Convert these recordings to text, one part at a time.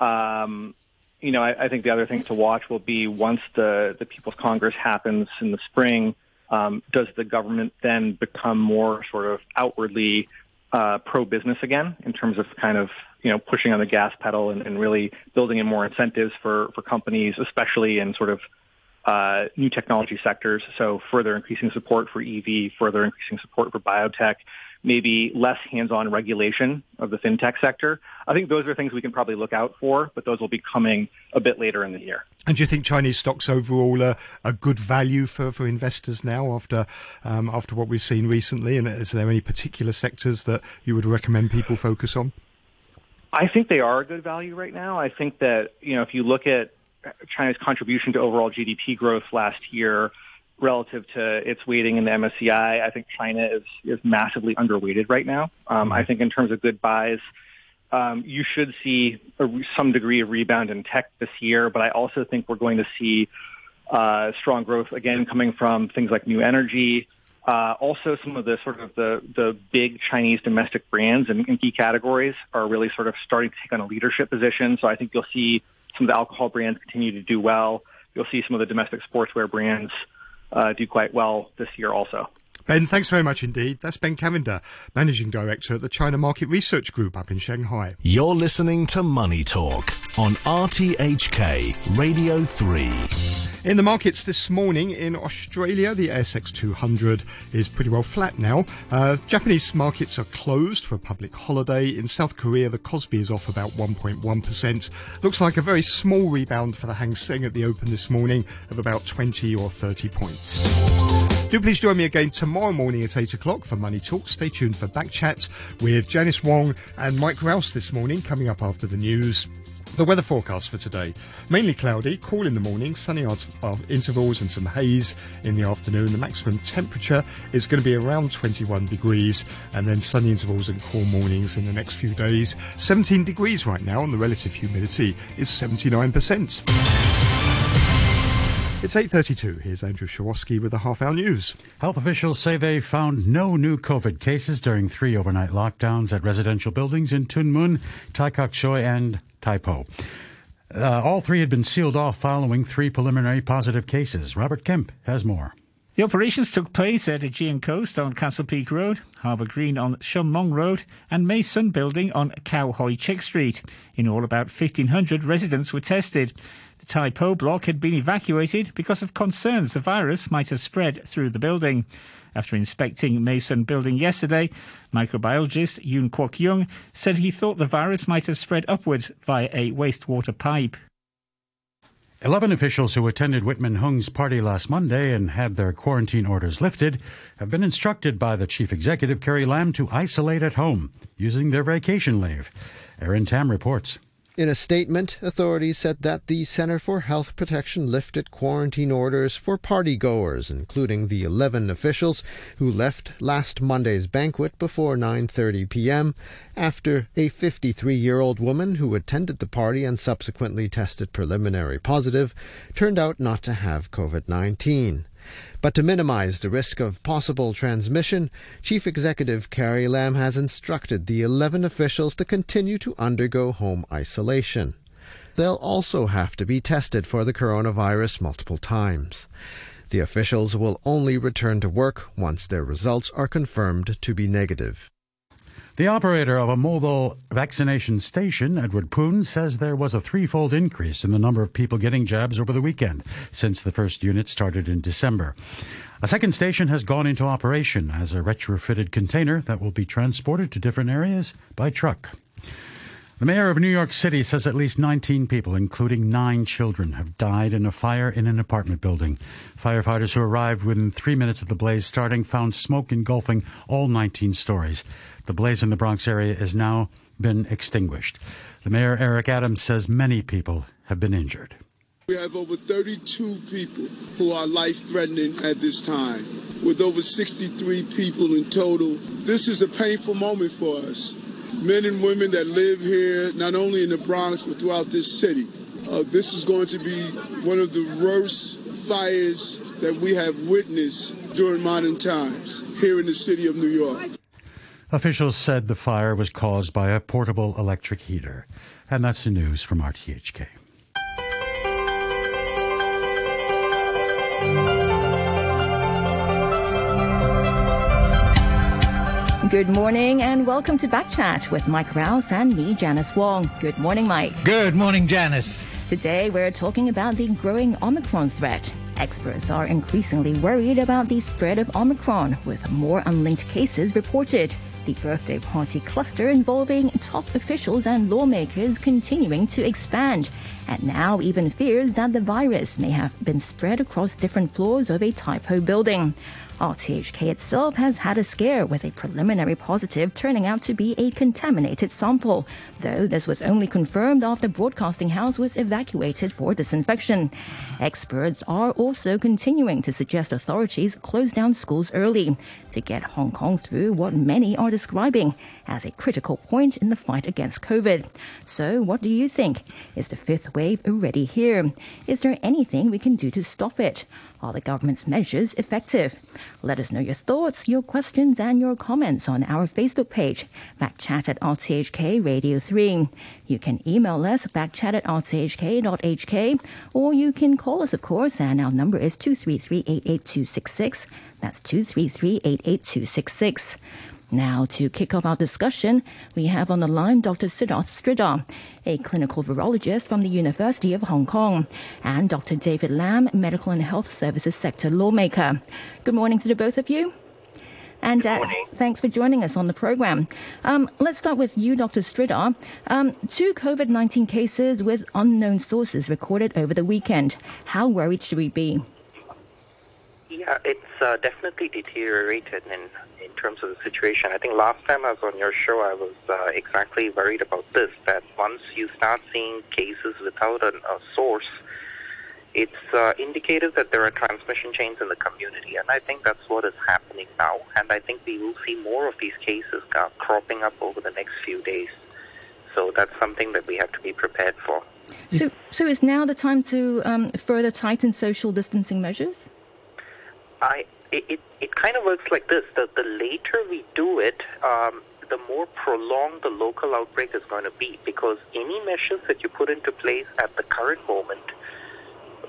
Um, you know, I, I think the other thing to watch will be once the, the People's Congress happens in the spring, um, does the government then become more sort of outwardly uh, pro-business again in terms of kind of, you know, pushing on the gas pedal and, and really building in more incentives for, for companies, especially in sort of uh, new technology sectors. So further increasing support for EV, further increasing support for biotech, maybe less hands-on regulation of the fintech sector. I think those are things we can probably look out for, but those will be coming a bit later in the year. And do you think Chinese stocks overall are a good value for, for investors now after um, after what we've seen recently? And is there any particular sectors that you would recommend people focus on? I think they are a good value right now. I think that you know if you look at China's contribution to overall GDP growth last year relative to its weighting in the MSCI, I think China is is massively underweighted right now. Um, I think in terms of good buys, um, you should see a, some degree of rebound in tech this year, but I also think we're going to see uh, strong growth again coming from things like new energy. Uh, also, some of the sort of the, the big Chinese domestic brands in, in key categories are really sort of starting to take on a leadership position. So I think you'll see some of the alcohol brands continue to do well. You'll see some of the domestic sportswear brands uh, Uh, do quite well this year also. Ben, thanks very much indeed. That's Ben Cavender, Managing Director at the China Market Research Group up in Shanghai. You're listening to Money Talk on RTHK Radio 3. In the markets this morning in Australia, the ASX 200 is pretty well flat now. Uh, Japanese markets are closed for a public holiday. In South Korea, the Kospi is off about 1.1%. Looks like a very small rebound for the Hang Seng at the open this morning of about 20 or 30 points. Do please join me again tomorrow morning at 8 o'clock for Money Talk. Stay tuned for back chat with Janice Wong and Mike Rouse this morning, coming up after the news. The weather forecast for today. Mainly cloudy, cool in the morning, sunny intervals and some haze in the afternoon. The maximum temperature is going to be around 21 degrees and then sunny intervals and cool mornings in the next few days. 17 degrees right now and the relative humidity is 79%. It's 8.32. Here's Andrew Shawoski with the Half Hour News. Health officials say they found no new COVID cases during three overnight lockdowns at residential buildings in Tuen Mun, Tai Kok Tsui, and Tai Po. Uh, all three had been sealed off following three preliminary positive cases. Robert Kemp has more. The operations took place at Aegean Coast on Castle Peak Road, Harbour Green on Sham Mong Road, and May Sun Building on Kau Hui Chik Street. In all, about 1,500 residents were tested. Tai Po block had been evacuated because of concerns the virus might have spread through the building. After inspecting Mason building yesterday, microbiologist Yuen Kwok Yung said he thought the virus might have spread upwards via a wastewater pipe. Eleven officials who attended Witman Hung's party last Monday and had their quarantine orders lifted have been instructed by the chief executive, Carrie Lam, to isolate at home using their vacation leave. Erin Tam reports. In a statement, authorities said that the Center for Health Protection lifted quarantine orders for partygoers, including the 11 officials who left last Monday's banquet before 9:30 p.m. after a 53-year-old woman who attended the party and subsequently tested preliminary positive turned out not to have COVID-19. But to minimize the risk of possible transmission, Chief Executive Carrie Lam has instructed the 11 officials to continue to undergo home isolation. They'll also have to be tested for the coronavirus multiple times. The officials will only return to work once their results are confirmed to be negative. The operator of a mobile vaccination station, Edward Poon, says there was a threefold increase in the number of people getting jabs over the weekend since the first unit started in December. A second station has gone into operation as a retrofitted container that will be transported to different areas by truck. The mayor of New York City says at least 19 people, including nine children, have died in a fire in an apartment building. Firefighters who arrived within three minutes of the blaze starting found smoke engulfing all 19 stories. The blaze in the Bronx area has now been extinguished. The mayor, Eric Adams, says many people have been injured. We have over 32 people who are life threatening at this time, with over 63 people in total. This is a painful moment for us men and women that live here, not only in the Bronx, but throughout this city. Uh, this is going to be one of the worst fires that we have witnessed during modern times here in the city of New York. Officials said the fire was caused by a portable electric heater. And that's the news from RTHK. Good morning and welcome to Backchat with Mike Rouse and me, Janice Wong. Good morning, Mike. Good morning, Janice. Today we're talking about the growing Omicron threat. Experts are increasingly worried about the spread of Omicron, with more unlinked cases reported. The birthday party cluster involving top officials and lawmakers continuing to expand, and now even fears that the virus may have been spread across different floors of a Tai Po building. RTHK itself has had a scare with a preliminary positive turning out to be a contaminated sample, though this was only confirmed after Broadcasting House was evacuated for disinfection. Experts are also continuing to suggest authorities close down schools early to get Hong Kong through what many are describing as a critical point in the fight against COVID. So, what do you think? Is the fifth wave already here? Is there anything we can do to stop it? Are the government's measures effective? Let us know your thoughts, your questions, and your comments on our Facebook page, backchat at RTHK Radio 3. You can email us, backchat at rthk.hk, or you can call us, of course, and our number is 233-88266. That's 233-88266. Now, to kick off our discussion, we have on the line Dr. Siddharth Sridhar, a clinical virologist from the University of Hong Kong, and Dr. David Lam, medical and health services sector lawmaker. Good morning to the both of you. And uh, thanks for joining us on the program. Um, let's start with you, Dr. Sridhar. Um, two COVID 19 cases with unknown sources recorded over the weekend. How worried should we be? Yeah, it's uh, definitely deteriorated in in terms of the situation. I think last time I was on your show, I was uh, exactly worried about this. That once you start seeing cases without a, a source, it's uh, indicative that there are transmission chains in the community, and I think that's what is happening now. And I think we will see more of these cases cropping up over the next few days. So that's something that we have to be prepared for. So, so is now the time to um, further tighten social distancing measures? I it, it, kind of works like this: the the later we do it, um, the more prolonged the local outbreak is going to be. Because any measures that you put into place at the current moment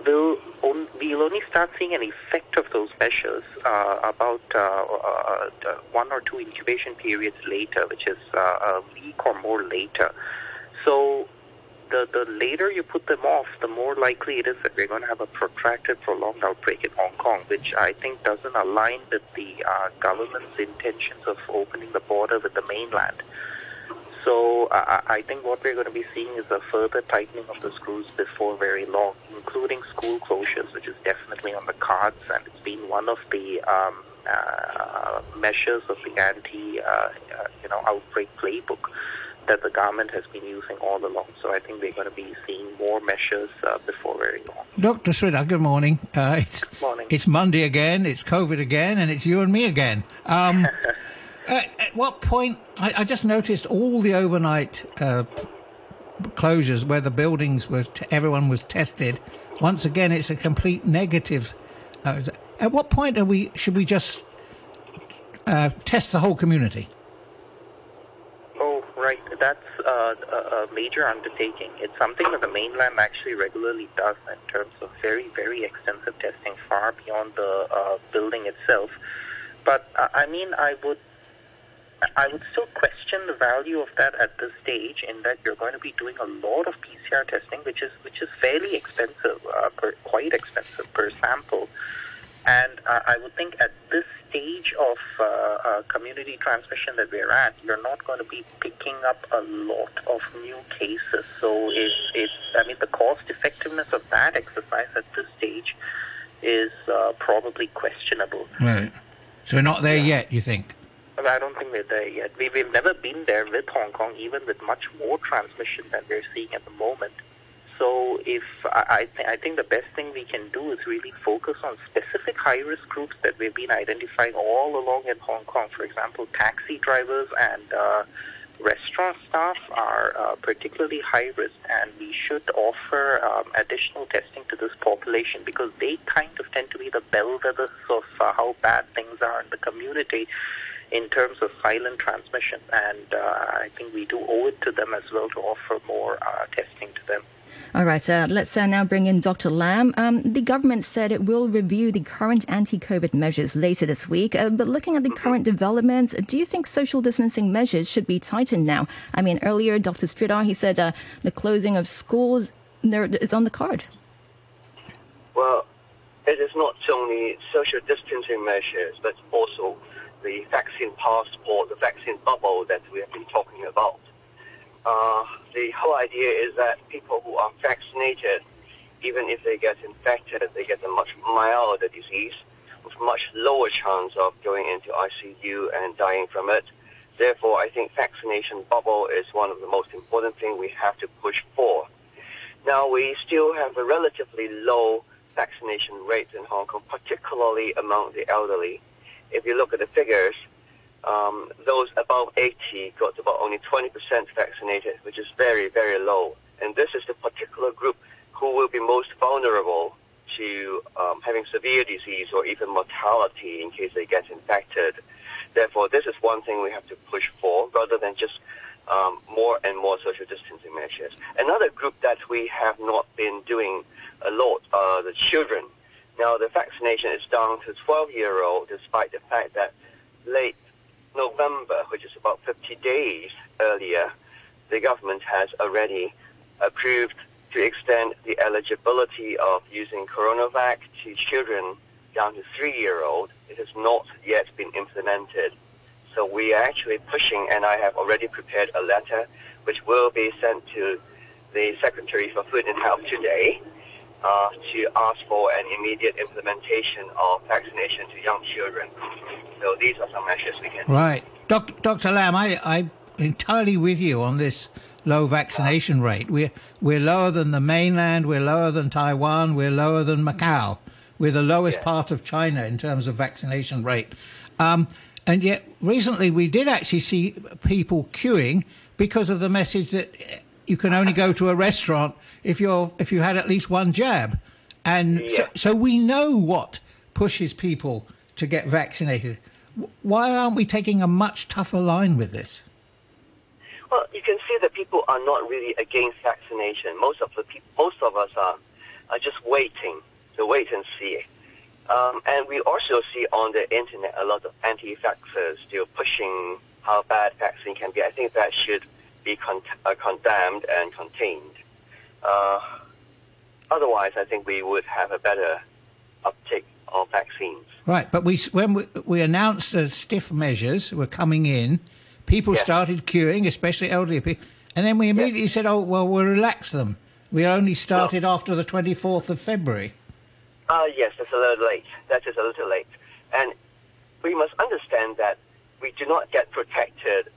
will on, we'll only start seeing an effect of those measures uh, about uh, uh, one or two incubation periods later, which is uh, a week or more later. So the, the later you put them off, the more likely it is that we're going to have a protracted, prolonged outbreak in Hong Kong, which I think doesn't align with the uh, government's intentions of opening the border with the mainland. So uh, I think what we're going to be seeing is a further tightening of the screws before very long, including school closures, which is definitely on the cards, and it's been one of the um, uh, measures of the anti, uh, uh you know, outbreak playbook that the government has been using all along. So I think we're going to be seeing more measures uh, before very long. Dr. Sridhar, good morning. Uh, it's, morning. It's Monday again, it's COVID again, and it's you and me again. Um, at, at, what point, I, I, just noticed all the overnight uh, closures where the buildings were, t- everyone was tested. Once again, it's a complete negative. Uh, at what point are we? Should we just uh, test the whole community? Right. That's uh, a, a major undertaking. It's something that the mainland actually regularly does in terms of very, very extensive testing, far beyond the uh, building itself. But uh, I mean, I would. I would still question the value of that at this stage, in that you're going to be doing a lot of PCR testing, which is which is fairly expensive, uh, per, quite expensive per sample. And uh, I would think at this stage of uh, uh, community transmission that we're at, you're not going to be picking up a lot of new cases. So it, it, I mean, the cost effectiveness of that exercise at this stage is uh, probably questionable. Right. So we're not there yeah. yet, you think? I don't think we're there yet. We, we've never been there with Hong Kong, even with much more transmission than we're seeing at the moment. So if I, th- I think the best thing we can do is really focus on specific high-risk groups that we've been identifying all along in Hong Kong. For example, taxi drivers and uh, restaurant staff are uh, particularly high risk, and we should offer um, additional testing to this population because they kind of tend to be the bellwethers of uh, how bad things are in the community in terms of silent transmission. And uh, I think we do owe it to them as well to offer more uh, testing to them. All right, uh, let's uh, now bring in Dr. Lam. Um, the government said it will review the current anti COVID measures later this week. Uh, but looking at the current developments, do you think social distancing measures should be tightened now? I mean, earlier, Dr. Sridhar, he said uh, the closing of schools is on the card. Well, it is not only social distancing measures, but also the vaccine passport, the vaccine bubble that we have been talking about. Uh, the whole idea is that people who are vaccinated, even if they get infected, they get a much milder disease with much lower chance of going into ICU and dying from it. Therefore, I think vaccination bubble is one of the most important things we have to push for. Now, we still have a relatively low vaccination rate in Hong Kong, particularly among the elderly. If you look at the figures, um, those above 80 got about only 20% vaccinated, which is very, very low. And this is the particular group who will be most vulnerable to um, having severe disease or even mortality in case they get infected. Therefore, this is one thing we have to push for rather than just um, more and more social distancing measures. Another group that we have not been doing a lot are the children. Now, the vaccination is down to 12 year old, despite the fact that late November, which is about 50 days earlier, the government has already approved to extend the eligibility of using CoronaVac to children down to three-year-old. It has not yet been implemented. So we are actually pushing, and I have already prepared a letter which will be sent to the Secretary for Food and Health today uh, to ask for an immediate implementation of vaccination to young children. So these are some measures we can. Right, Dr. Dr. Lam, I, I'm entirely with you on this low vaccination rate. We're we're lower than the mainland. We're lower than Taiwan. We're lower than Macau. We're the lowest part of China in terms of vaccination rate. Um, and yet, recently we did actually see people queuing because of the message that you can only go to a restaurant if you're if you had at least one jab, and yeah. so, so we know what pushes people to get vaccinated. Why aren't we taking a much tougher line with this? Well, you can see that people are not really against vaccination. Most of the people, most of us are, are just waiting to wait and see. Um, and we also see on the internet a lot of anti-vaxxers still pushing how bad vaccine can be. I think that should be con- uh, condemned and contained. Uh, otherwise, I think we would have a better uptake of vaccines. Right, but we when we, we announced the stiff measures were coming in, people yes. started queuing, especially elderly people, and then we immediately yes. said, "Oh, well, we'll relax them." We only started no. after the twenty fourth of February. Uh, yes, that's a little late. That is a little late, and we must understand that we do not get protected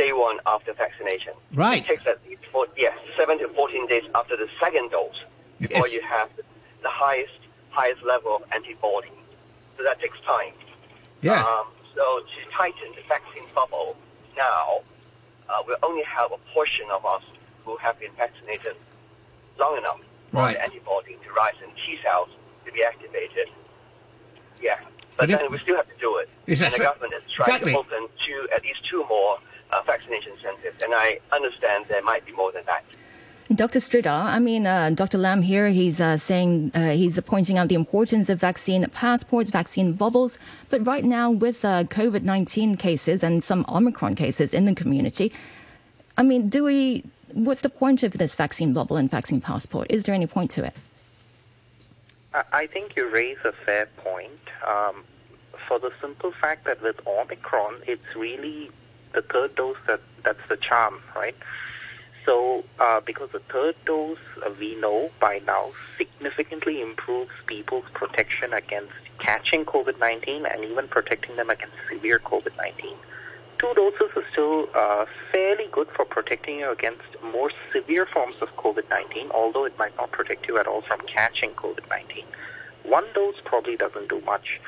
day one after vaccination. Right. It takes at least four, yes, seven to fourteen days after the second dose before yes. you have the highest highest level of antibody. So that takes time. Yes. Um, so to tighten the vaccine bubble now, uh, we only have a portion of us who have been vaccinated long enough for right. the antibody to rise and T cells to be activated. Yeah. But, but then it, we still have to do it. and the government is trying exactly. to open two, at least two more uh, vaccination centers. And I understand there might be more than that. Dr. Sridhar, I mean, uh, Dr. Lam here, he's uh, saying, uh, he's pointing out the importance of vaccine passports, vaccine bubbles. But right now, with uh, COVID 19 cases and some Omicron cases in the community, I mean, do we, what's the point of this vaccine bubble and vaccine passport? Is there any point to it? I think you raise a fair point. Um, for the simple fact that with Omicron, it's really the third dose that that's the charm, right? So, uh, because the third dose, uh, we know by now, significantly improves people's protection against catching COVID 19 and even protecting them against severe COVID 19. Two doses are still uh, fairly good for protecting you against more severe forms of COVID 19, although it might not protect you at all from catching COVID 19. One dose probably doesn't do much.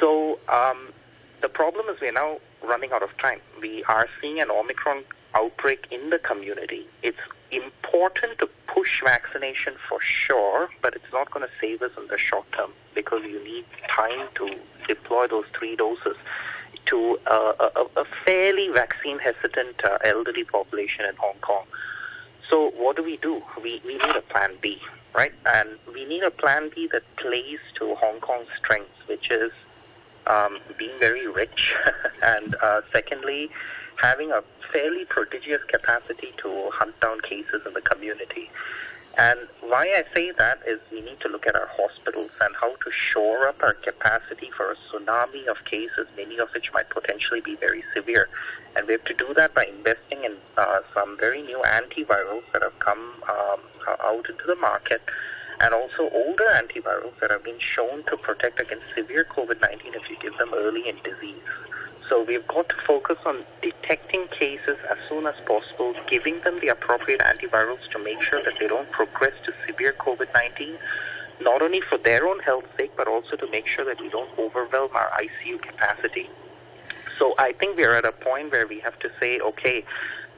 So, um, the problem is we're now running out of time. We are seeing an Omicron outbreak in the community. It's important to push vaccination for sure, but it's not going to save us in the short term because you need time to deploy those three doses. to a, a, fairly vaccine hesitant uh, elderly population in Hong Kong. So what do we do? We, we need a plan B, right? And we need a plan B that plays to Hong Kong's strengths, which is um, being very rich, and uh, secondly, having a fairly prodigious capacity to hunt down cases in the community. And why I say that is we need to look at our hospitals and how to shore up our capacity for a tsunami of cases, many of which might potentially be very severe. And we have to do that by investing in uh, some very new antivirals that have come um, out into the market and also older antivirals that have been shown to protect against severe COVID-19 if you give them early in disease. So we've got to focus on detecting cases as soon as possible, giving them the appropriate antivirals to make sure that they don't progress to severe COVID-19, not only for their own health sake, but also to make sure that we don't overwhelm our ICU capacity. So I think we're at a point where we have to say, okay,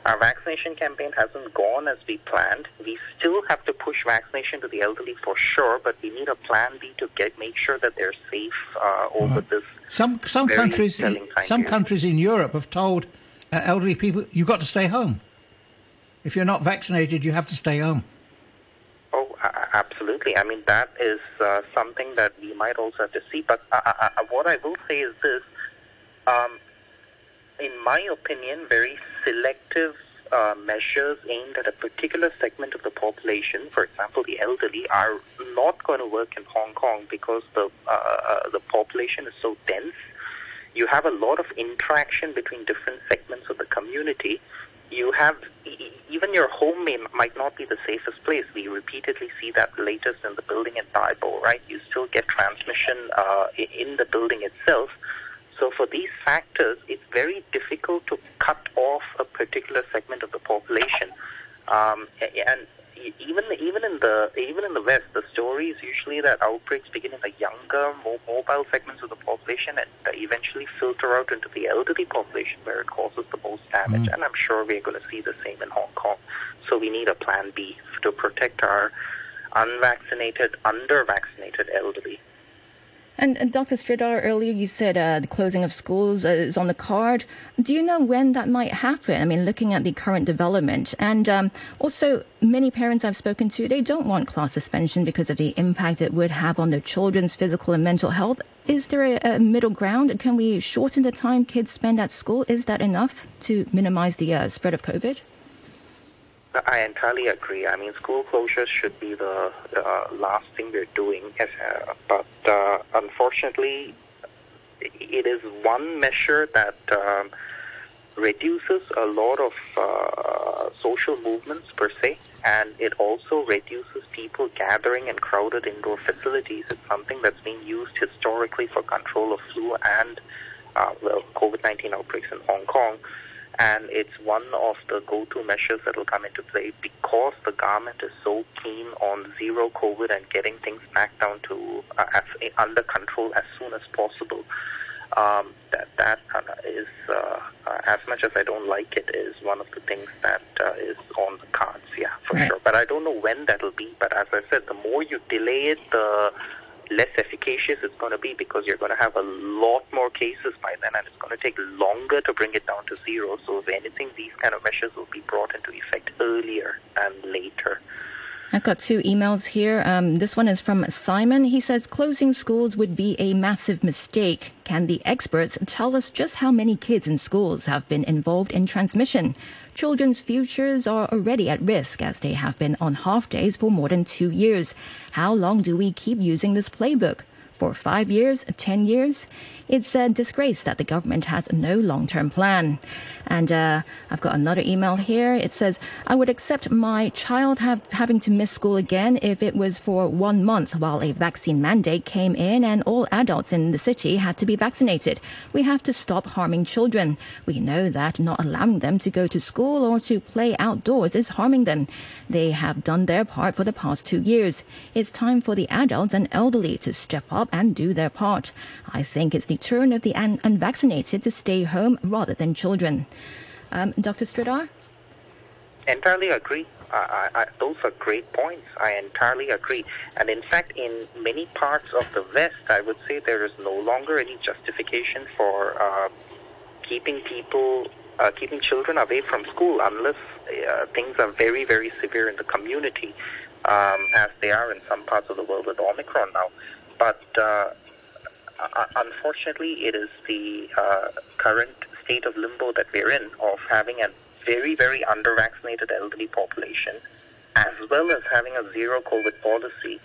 our vaccination campaign hasn't gone as we planned. We still have to push vaccination to the elderly for sure, but we need a plan B to get make sure that they're safe uh, over this. Some some countries some period. countries in Europe have told uh, elderly people you've got to stay home. If you're not vaccinated, you have to stay home. Oh, uh, absolutely. I mean that is uh, something that we might also have to see. But uh, uh, what I will say is this. Um, in my opinion, very selective uh, measures aimed at a particular segment of the population, for example, the elderly, are not going to work in Hong Kong because the uh, uh, the population is so dense. You have a lot of interaction between different segments of the community. You have even your home may, might not be the safest place. We repeatedly see that latest in the building in Tai Po, right? You still get transmission uh, in the building itself so for these factors, it's very difficult to cut off a particular segment of the population. Um, and even even in the even in the West, the story is usually that outbreaks begin in the younger, more mobile segments of the population and eventually filter out into the elderly population where it causes the most damage. Mm. And I'm sure we're going to see the same in Hong Kong. So we need a plan B to protect our unvaccinated, under-vaccinated elderly. And, and Dr. Sridhar, earlier you said uh, the closing of schools uh, is on the card. Do you know when that might happen? I mean, looking at the current development. And um, also, many parents I've spoken to, they don't want class suspension because of the impact it would have on their children's physical and mental health. Is there a, a middle ground? Can we shorten the time kids spend at school? Is that enough to minimize the uh, spread of COVID? I entirely agree. I mean, school closures should be the uh, last thing we're doing, uh, but uh, unfortunately, it is one measure that um, reduces a lot of uh, social movements per se, and it also reduces people gathering in crowded indoor facilities. It's something that's been used historically for control of flu and uh, well, COVID-19 outbreaks in Hong Kong and it's one of the go-to measures that will come into play because the government is so keen on zero COVID and getting things back down to uh, as, under control as soon as possible. Um, that that uh, is, uh, uh, as much as I don't like it, is one of the things that uh, is on the cards. Yeah, for right. sure. But I don't know when that'll be. But as I said, the more you delay it, the less efficacious it's going to be because you're going to have a lot more cases by then and it's going to take longer to bring it down to zero. So if anything, these kind of measures will be brought into effect earlier and later. I've got two emails here. Um, this one is from Simon. He says closing schools would be a massive mistake. Can the experts tell us just how many kids in schools have been involved in transmission? Children's futures are already at risk as they have been on half days for more than two years. How long do we keep using this playbook? For five years? Ten years? It's a disgrace that the government has no long term plan. And uh, I've got another email here. It says, I would accept my child have, having to miss school again if it was for one month while a vaccine mandate came in and all adults in the city had to be vaccinated. We have to stop harming children. We know that not allowing them to go to school or to play outdoors is harming them. They have done their part for the past two years. It's time for the adults and elderly to step up and do their part. I think it's the turn of the un- unvaccinated to stay home rather than children. Um, Dr. Sridhar? Entirely agree. I, I, those are great points. I entirely agree. And in fact, in many parts of the West, I would say there is no longer any justification for uh, keeping people, uh, keeping children away from school unless uh, things are very, very severe in the community, um, as they are in some parts of the world with Omicron now. But uh, unfortunately, it is the uh, current state of limbo that we're in of having a very, very under-vaccinated elderly population, as well as having a zero COVID policy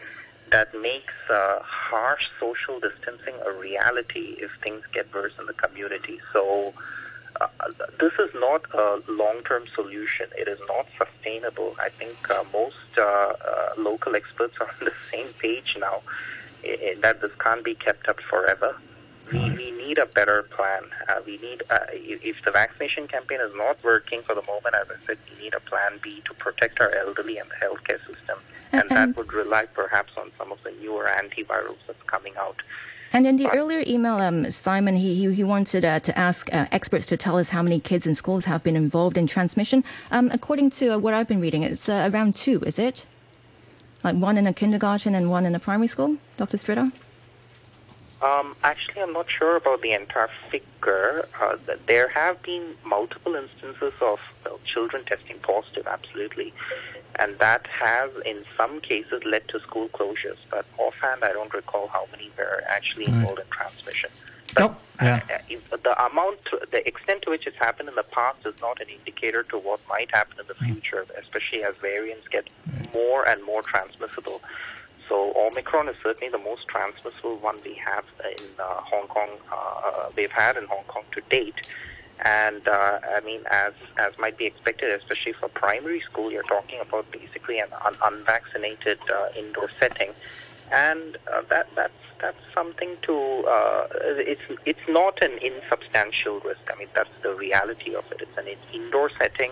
that makes uh, harsh social distancing a reality if things get worse in the community. So uh, this is not a long-term solution. It is not sustainable. I think uh, most uh, uh, local experts are on the same page now in that this can't be kept up forever. We, we need a better plan. Uh, we need, uh, if the vaccination campaign is not working for the moment, as I said, we need a plan B to protect our elderly and the healthcare system. And, and that would rely perhaps on some of the newer antivirals that's coming out. And in the earlier email, um, Simon, he, he, he wanted uh, to ask uh, experts to tell us how many kids in schools have been involved in transmission. Um, according to uh, what I've been reading, it's uh, around two, is it? Like one in a kindergarten and one in a primary school, Dr. Sridhar? Um, actually, I'm not sure about the entire figure. Uh, there have been multiple instances of well, children testing positive, absolutely. And that has, in some cases, led to school closures. But offhand, I don't recall how many were actually involved in transmission. But yeah. uh, the amount, the extent to which it's happened in the past is not an indicator to what might happen in the future, especially as variants get more and more transmissible. So Omicron is certainly the most transmissible one we have in uh, Hong Kong. Uh, we've had in Hong Kong to date, and uh, I mean, as as might be expected, especially for primary school, you're talking about basically an un- unvaccinated uh, indoor setting, and uh, that that's that's something to. Uh, it's it's not an insubstantial risk. I mean, that's the reality of it. It's an indoor setting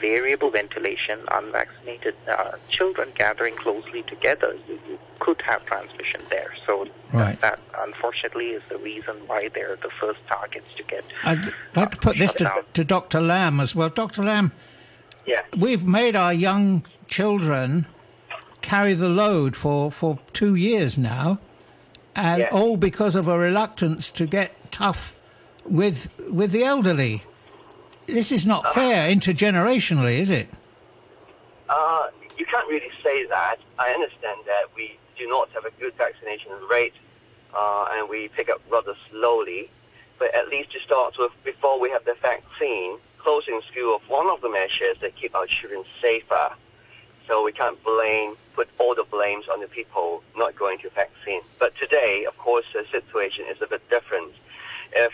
variable ventilation, unvaccinated uh, children gathering closely together, you, you, could have transmission there. So right. that, that, unfortunately, is the reason why they're the first targets to get. I'd like to put this to, to, Dr. Lam as well. Dr. Lam. yeah. we've made our young children carry the load for, for two years now, and yeah. all because of a reluctance to get tough with with the elderly. This is not fair intergenerationally, is it? Uh, you can't really say that. I understand that we do not have a good vaccination rate uh, and we pick up rather slowly. But at least to start with, before we have the vaccine, closing school is one of the measures that keep our children safer. So we can't blame, put all the blames on the people not going to vaccine. But today, of course, the situation is a bit different. If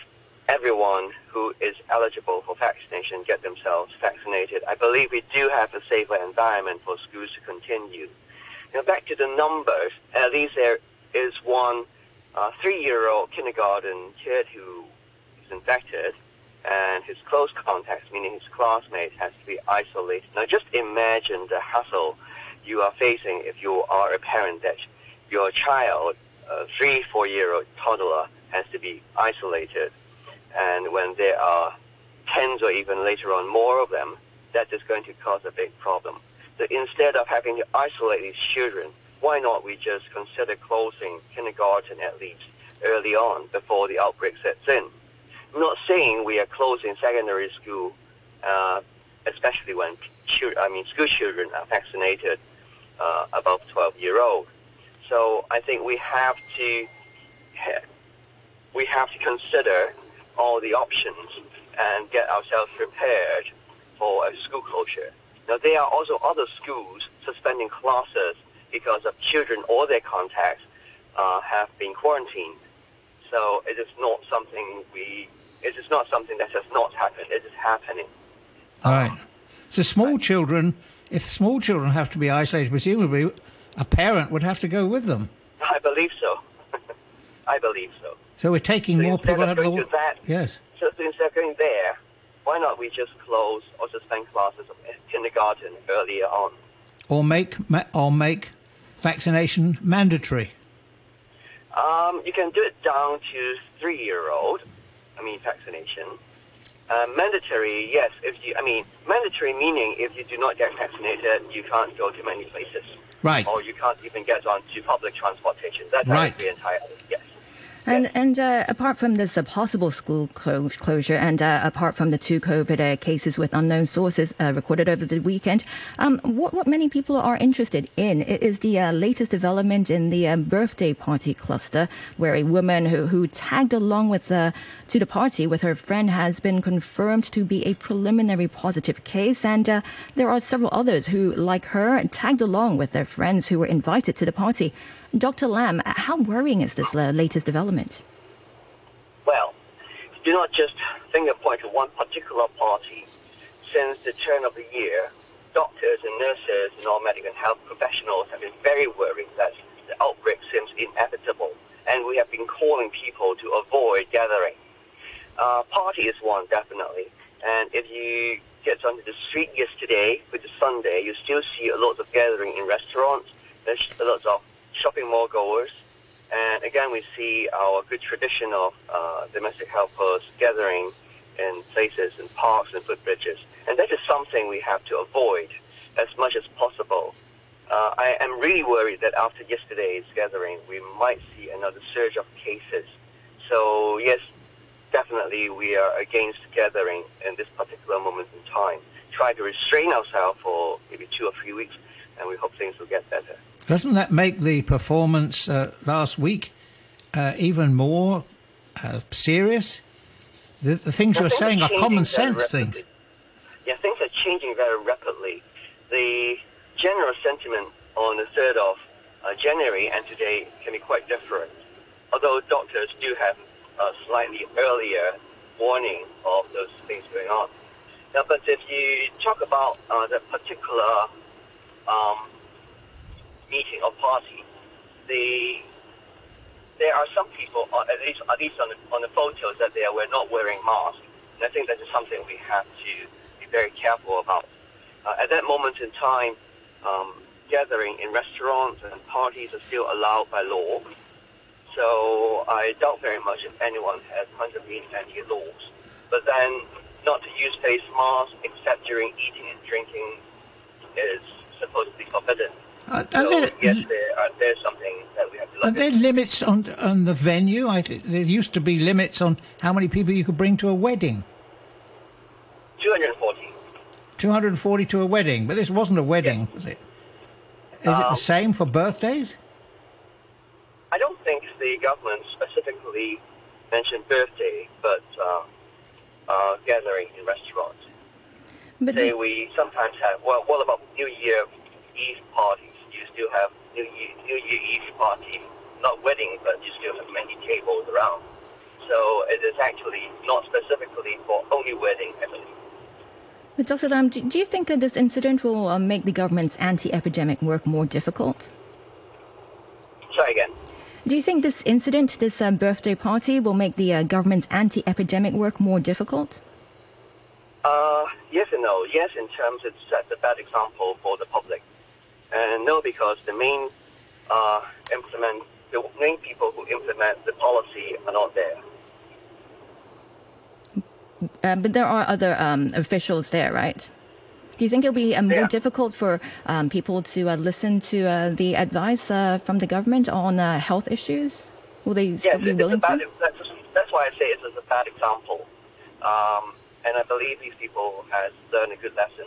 everyone who is eligible for vaccination get themselves vaccinated. I believe we do have a safer environment for schools to continue. Now, back to the numbers, at least there is one uh, three-year-old kindergarten kid who is infected, and his close contacts, meaning his classmates, has to be isolated. Now, just imagine the hassle you are facing if you are a parent that your child, a three, four-year-old toddler, has to be isolated and when there are tens or even later on more of them, that is going to cause a big problem. So instead of having to isolate these children, why not we just consider closing kindergarten at least early on before the outbreak sets in? I'm not saying we are closing secondary school, uh, especially when children, I mean school children are vaccinated uh, above 12 year old. So I think we have to we have to consider all the options and get ourselves prepared for a school closure. Now, there are also other schools suspending classes because of children or their contacts uh, have been quarantined. So it is not something we. It is not something that has not happened. It is happening. All right. So small children, if small children have to be isolated, presumably a parent would have to go with them. I believe so. I believe so. So we're taking so more people out of the that, Yes. So instead of going there, why not we just close or suspend classes of kindergarten earlier on? Or make or make vaccination mandatory. Um, you can do it down to three-year-old. I mean, vaccination. Uh, mandatory, yes. If you, I mean, mandatory meaning if you do not get vaccinated, you can't go to many places. Right. Or you can't even get onto public transportation. That's right. the entire. yes. And and uh, apart from this uh, possible school clo- closure, and uh, apart from the two COVID uh, cases with unknown sources uh, recorded over the weekend, um, what what many people are interested in is the uh, latest development in the birthday party cluster, where a woman who who tagged along with the to the party with her friend has been confirmed to be a preliminary positive case, and there are several others who, like her, tagged along with their friends who were invited to the party. Dr. Lam, how worrying is this uh, latest development? Well, do not just finger point to one particular party. Since the turn of the year, doctors and nurses and all medical and health professionals have been very worried that the outbreak seems inevitable, and we have been calling people to avoid gathering. Uh, party is one, definitely. And if you get onto the street yesterday, with the Sunday, you still see a lot of gathering in restaurants. There's a lot of shopping mall goers. And again, we see our good tradition of uh, domestic helpers gathering in places in parks and footbridges. And that is something we have to avoid as much as possible. Uh, I am really worried that after yesterday's gathering, we might see another surge of cases. So yes, definitely we are against gathering in this particular moment in time. Try to restrain ourselves for maybe two or three weeks, and we hope things will get better. Doesn't that make the performance uh, last week uh, even more uh, serious? The, the things well, you're saying are common sense things. Yeah, things are changing very rapidly. The general sentiment on the 3rd of uh, January and today can be quite different. Although doctors do have a slightly earlier warning of those things going on. Now, but if you talk about uh, the particular um, meeting or party, the there are some people, at least at least on the, on the photos, that they were not wearing masks. And I think that is something we have to be very careful about. Uh, at that moment in time, um, gathering in restaurants and parties are still allowed by law. So I doubt very much if anyone has contravened any laws. But then, not to use face masks except during eating and drinking is supposed to be forbidden. Are, are so, there, yes, there are, there's something that we have to look Are there limits on on the venue? I th- there used to be limits on how many people you could bring to a wedding. 240. 240 to a wedding, but this wasn't a wedding, was it? Is um, it the um, same for birthdays? I don't think the government specifically mentioned birthday, but uh, uh, gathering in restaurants. But Say we sometimes have. Well, what about New Year Eve parties? You still have New Year, New Year Eve party, not wedding, but you still have many tables around. So it is actually not specifically for only wedding, actually. But Dr. Lam, do you think that this incident will uh, make the government's anti-epidemic work more difficult? Sorry again. Do you think this incident, this uh, birthday party, will make the uh, government's anti-epidemic work more difficult? Uh, yes and no. Yes, in terms it sets a bad example for the public. And no, because the main uh, implement the main people who implement the policy are not there. Uh, but there are other um, officials there, right? Do you think it'll be uh, more yeah. difficult for um, people to uh, listen to uh, the advice uh, from the government on uh, health issues? Will they yes, still be willing bad, to? That's, that's, why I say it's a bad example. Um, and I believe these people have learned a good lesson.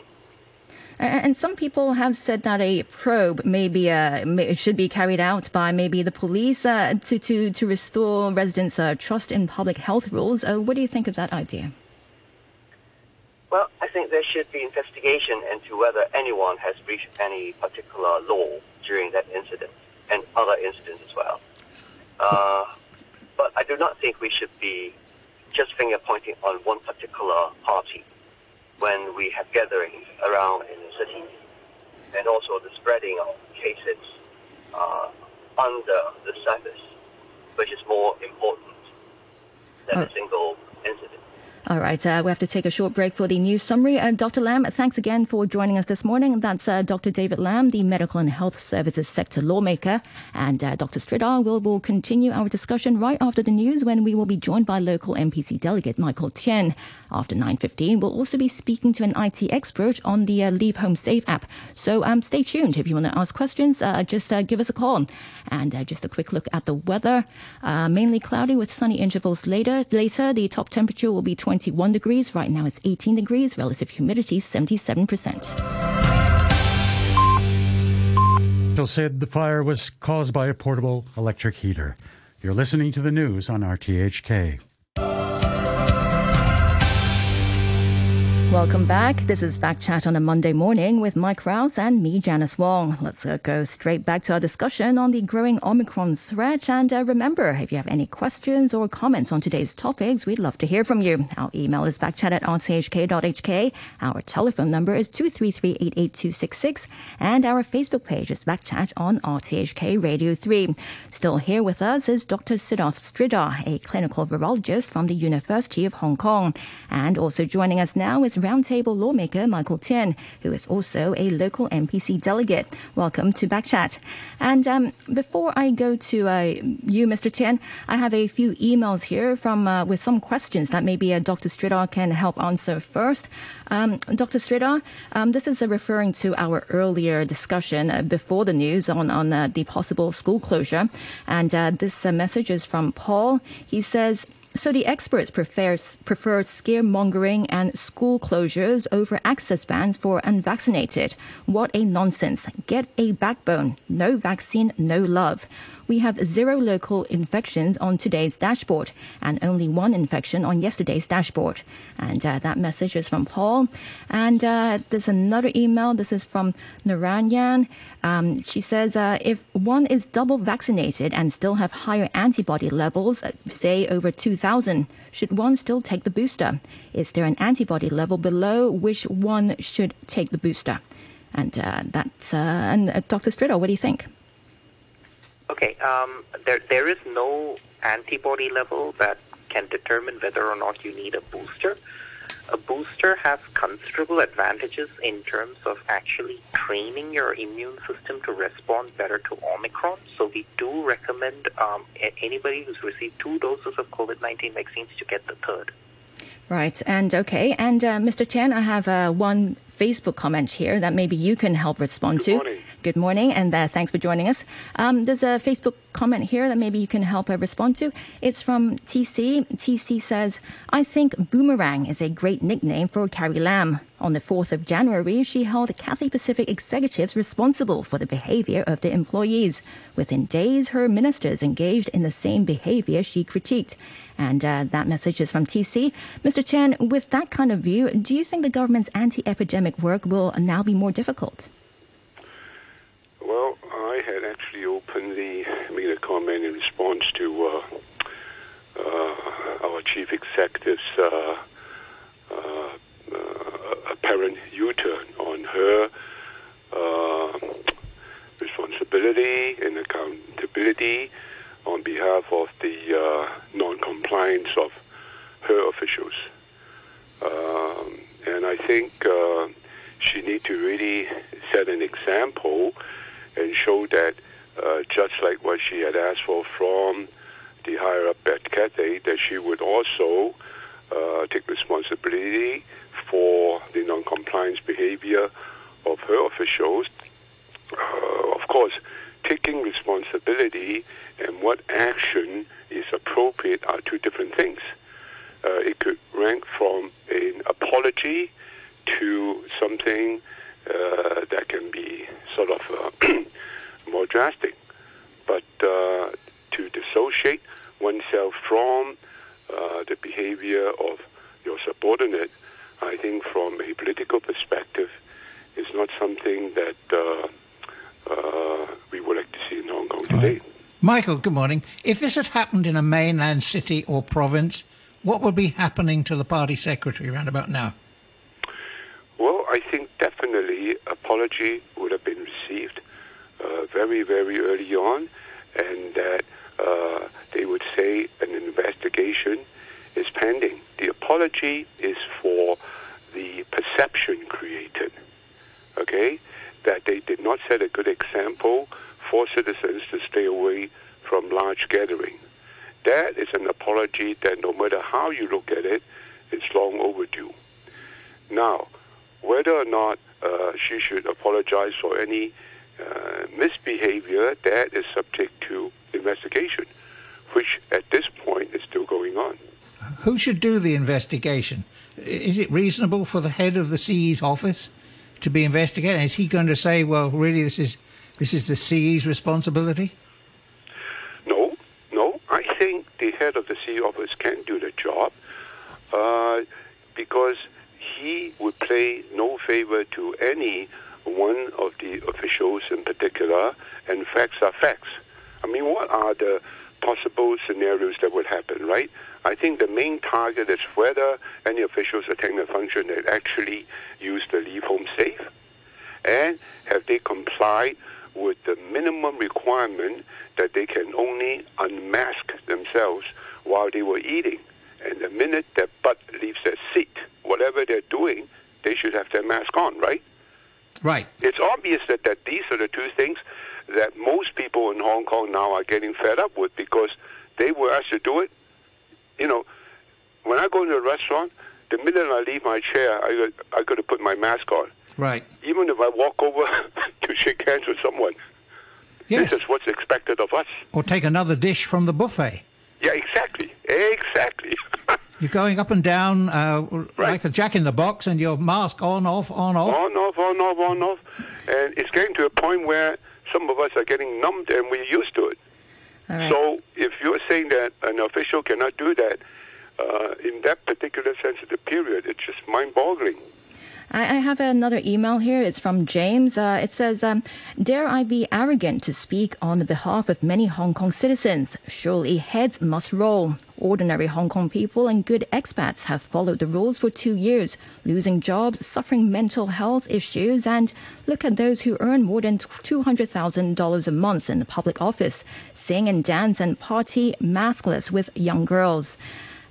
And some people have said that a probe maybe uh, should be carried out by maybe the police uh, to, to, to restore residents' uh, trust in public health rules. Uh, what do you think of that idea? Well, I think there should be investigation into whether anyone has breached any particular law during that incident and other incidents as well. Uh, but I do not think we should be just finger pointing on one particular party when we have gatherings around in the city, and also the spreading of cases uh, under the surface, which is more important than a single incident. All right, uh, we have to take a short break for the news summary. Uh, Dr. Lam, thanks again for joining us this morning. That's uh, Dr. David Lam, the Medical and Health Services Sector Lawmaker. And uh, Dr. Sridhar will, will continue our discussion right after the news when we will be joined by local NPC delegate Michael Tien. After 9.15, we'll also be speaking to an IT expert on the uh, Leave Home Safe app. So um, stay tuned. If you want to ask questions, uh, just uh, give us a call. And just a quick look at the weather. Mainly cloudy with sunny intervals later. Later, the top temperature will be 21 degrees. Right now it's 18 degrees. Relative humidity 77%. said the fire was caused by a portable electric heater. You're listening to the news on RTHK. Welcome back. This is Back Chat on a Monday morning with Mike Rouse and me, Janice Wong. Let's uh, go straight back to our discussion on the growing Omicron threat. And uh, remember, if you have any questions or comments on today's topics, we'd love to hear from you. Our email is backchat at rthk.hk. Our telephone number is 233-88266. And our Facebook page is Backchat on RTHK Radio 3. Still here with us is Dr. Siddharth Sridhar, a clinical virologist from the University of Hong Kong. And also joining us now is Roundtable lawmaker Michael Tien, who is also a local NPC delegate. Welcome to Backchat. And um, before I go to uh, you, Mr. Tien, I have a few emails here from uh, with some questions that maybe uh, Dr. Sridhar can help answer first. Um, Dr. Sridhar, um, this is uh, referring to our earlier discussion uh, before the news on, on uh, the possible school closure. And this message is from Paul. He says, so the experts prefer, prefer scaremongering and school closures over access bans for unvaccinated. What a nonsense. Get a backbone. No vaccine, no love we have zero local infections on today's dashboard and only one infection on yesterday's dashboard. And uh, that message is from Paul. And uh, there's another email. This is from Naranyan. Um, she says, uh, if one is double vaccinated and still have higher antibody levels, uh, say over 2,000, should one still take the booster? Is there an antibody level below which one should take the booster? And uh, that's, uh, and Dr. Sridhar, what do you think? Okay, um, there there is no antibody level that can determine whether or not you need a booster. A booster has considerable advantages in terms of actually training your immune system to respond better to Omicron. So we do recommend um, anybody who's received two doses of COVID-19 vaccines to get the third. Right, and okay, and uh, Mr. Tien, I have uh, one Facebook comment here that maybe you can help respond Good to. Morning. Good morning, and uh, thanks for joining us. Um, there's a Facebook comment here that maybe you can help uh, respond to. It's from TC. TC says, I think Boomerang is a great nickname for Carrie Lam. On the 4th of January, she held Cathay Pacific executives responsible for the behavior of the employees. Within days, her ministers engaged in the same behavior she critiqued. And uh, that message is from TC. Mr. Tien, with that kind of view, do you think the government's anti epidemic work will now be more difficult? Well, I had actually openly made a comment in response to uh, uh, our chief executive's uh, uh, uh, apparent U-turn on her responsibility and accountability on behalf of the non-compliance of her officials. Um, and I think she need to really set an example and show that uh, just like what she had asked for from the higher up at Cathay, that she would also uh, take responsibility for the non-compliance behavior of her officials. Uh, of course, taking responsibility and what action is appropriate are two different things. Uh, it could rank from an apology to something uh, that can be sort of uh, more drastic. But uh, to dissociate oneself from uh, the behavior of your subordinate, I think from a political perspective, is not something that uh, we would like to see in Hong Kong today. Right. Michael, good morning. If this had happened in a mainland city or province, what would be happening to the party secretary around about now? Well, I think definitely apology would have been received uh, very, very early on, and that uh, they would say an investigation is pending. The apology is for the perception created, okay, that they did not set a good example for citizens to stay away from large gathering. That is an apology that no matter how you look at it, It's long overdue. Now, whether or not uh, she should apologize for any uh, misbehavior, that is subject to investigation, which at this point is still going on. Who should do the investigation? Is it reasonable for the head of the CE's office to be investigating? Is he going to say, "Well, really, this is this is the CE's responsibility"? No, no. I think the head of the CE office can do the job uh, because he would play no favor to any one of the officials in particular, and facts are facts. I mean, what are the possible scenarios that would happen, right? I think the main target is whether any officials attending the function that actually use the leave home safe, and have they complied with the minimum requirement that they can only unmask themselves while they were eating. And the minute their butt leaves their seat, whatever they're doing, they should have their mask on, right? Right. It's obvious that, that these are the two things that most people in Hong Kong now are getting fed up with because they were asked to do it. You know, when I go into a restaurant, the minute I leave my chair, I got, I got to put my mask on. Right. Even if I walk over to shake hands with someone, Yes. this is what's expected of us. Or take another dish from the buffet. Yeah, exactly, exactly. You're going up and down uh, like a jack in the box, and your mask on, off, on, off. On, off, on, off, on, off. And it's getting to a point where some of us are getting numbed and we're used to it. Right. So if you're saying that an official cannot do that uh, in that particular sensitive period, it's just mind-boggling. I, I have another email here. It's from James. Uh, it says, um, Dare I be arrogant to speak on the behalf of many Hong Kong citizens? Surely heads must roll. Ordinary Hong Kong people and good expats have followed the rules for two years, losing jobs, suffering mental health issues, and look at those who earn more than $200,000 a month in the public office, sing and dance and party maskless with young girls.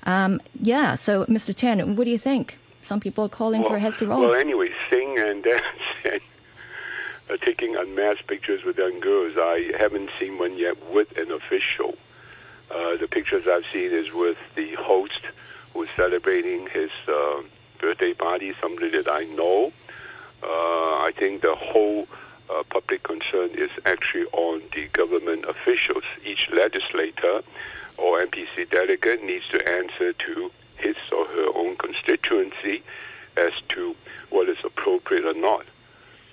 Um, yeah, so Mr. Chen, what do you think? Some people are calling for heads to roll. Well, anyway, sing and dance and uh, taking unmasked pictures with young girls. I haven't seen one yet with an official. Uh, the pictures I've seen is with the host who's celebrating his uh, birthday party, somebody that I know. Uh, I think the whole uh, public concern is actually on the government officials. Each legislator or NPC delegate needs to answer to his or her own constituency as to what is appropriate or not.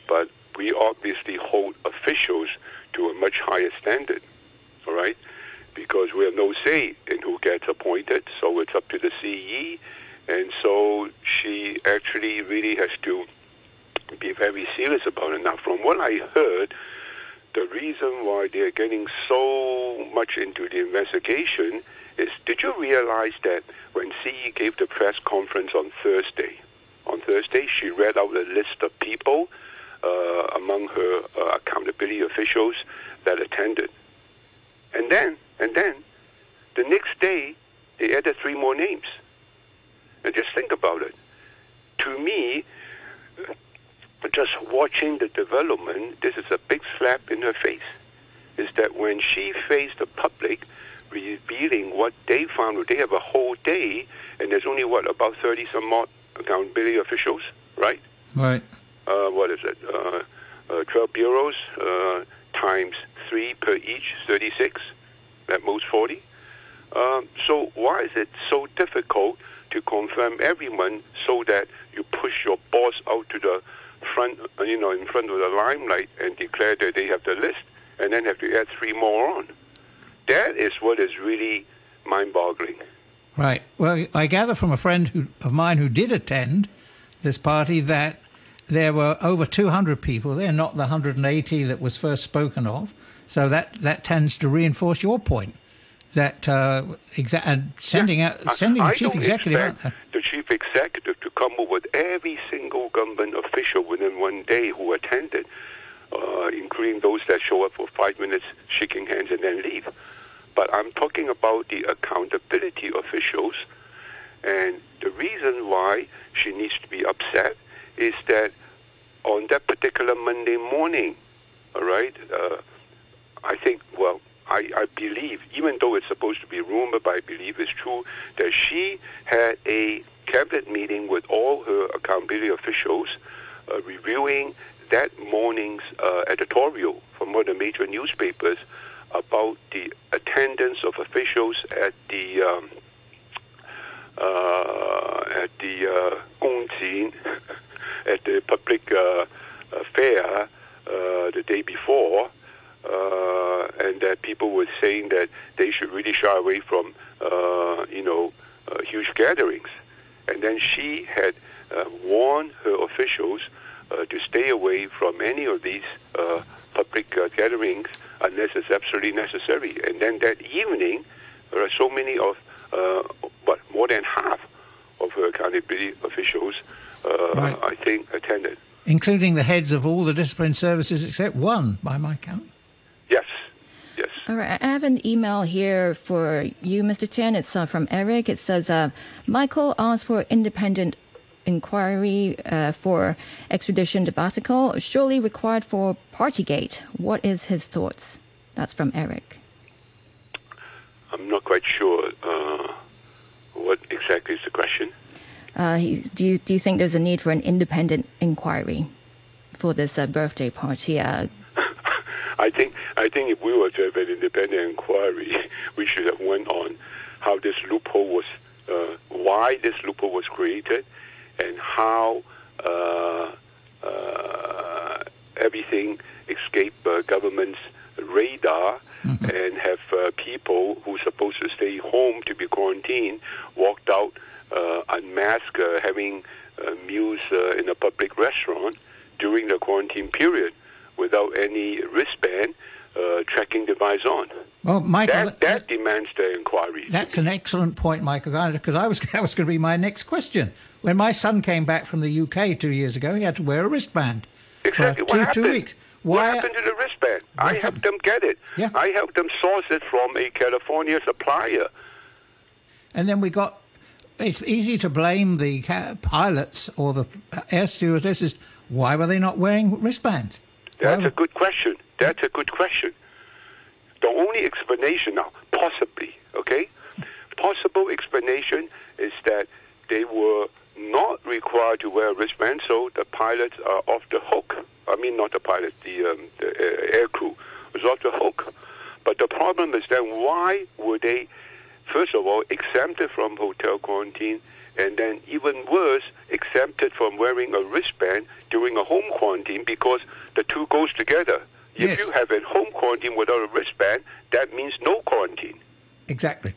But we obviously hold officials to a much higher standard, all right? Because we have no say in who gets appointed, so it's up to the CE. And so she actually really has to be very serious about it. Now, from what I heard, the reason why they're getting so much into the investigation is did you realize that when CE gave the press conference on Thursday, on Thursday, she read out a list of people uh, among her uh, accountability officials that attended. And then, and then, the next day, they added three more names. And just think about it. To me, just watching the development, this is a big slap in her face. Is that when she faced the public, revealing what they found, they have a whole day, and there's only what about thirty some odd accountability officials, right? Right. Uh, what is it? Uh, uh, Twelve bureaus uh, times three per each, thirty-six. At most forty. Um, so why is it so difficult to confirm everyone so that you push your boss out to the front, you know, in front of the limelight and declare that they have the list, and then have to add three more on? That is what is really mind-boggling. Right. Well, I gather from a friend who, of mine who did attend this party that there were over 200 people there, not the 180 that was first spoken of. So that, that tends to reinforce your point that uh, exa- and sending out sending I the chief executive the chief executive to come up with every single government official within one day who attended, uh, including those that show up for five minutes, shaking hands, and then leave. But I'm talking about the accountability officials, and the reason why she needs to be upset is that on that particular Monday morning, all right, uh, I think, well, I, I believe, even though it's supposed to be rumor, but I believe it's true, that she had a cabinet meeting with all her accountability officials, uh, reviewing that morning's uh, editorial from one of the major newspapers about the attendance of officials at the um, uh, at the uh, at the public uh, fair uh, the day before, uh, and that people were saying that they should really shy away from uh, you know uh, huge gatherings. And then she had uh, warned her officials uh, to stay away from any of these uh, public uh, gatherings unless it's absolutely necessary. And then that evening, there are so many of, uh, what, more than half of her accountability officials, uh, Right. I think, attended. including the heads of all the discipline services except one, by my count. Yes. Yes. All right, I have an email here for you, Mr. Tien. It's uh, from Eric. It says, uh, Michael asked for independent inquiry uh, for extradition Vatican, surely required for Partygate. What is his thoughts? That's from Eric. I'm not quite sure uh, what exactly is the question. Uh, he, do you do you think there's a need for an independent inquiry for this uh, birthday party? I think I think if we were to have an independent inquiry, we should have went on how this loophole was, uh, why this loophole was created, and how uh, uh, everything escaped uh, government's radar, and have uh, people who are supposed to stay home to be quarantined walked out uh, unmasked, uh, having uh, meals uh, in a public restaurant during the quarantine period without any wristband uh, tracking device on. Well, Michael, that, that demands the inquiry. That's an excellent point, Michael, because I was that was going to be my next question. When my son came back from the UK two years ago, he had to wear a wristband Exactly. for two, what two weeks. What happened to the wristband? I helped them get it. Yeah. I helped them source it from a California supplier. And then we got. It's easy to blame the pilots or the air stewardesses. Why were they not wearing wristbands? That's a good question. That's a good question. The only explanation now, possibly, okay, possible explanation is that they were not required to wear a wristband, so the pilots are off the hook. I mean, not the pilot, the, um, the uh, air crew was off the hook. But the problem is then why were they, first of all, exempted from hotel quarantine, and then even worse, exempted from wearing a wristband during a home quarantine because the two goes together. If you have a home quarantine without a wristband, that means no quarantine. Exactly.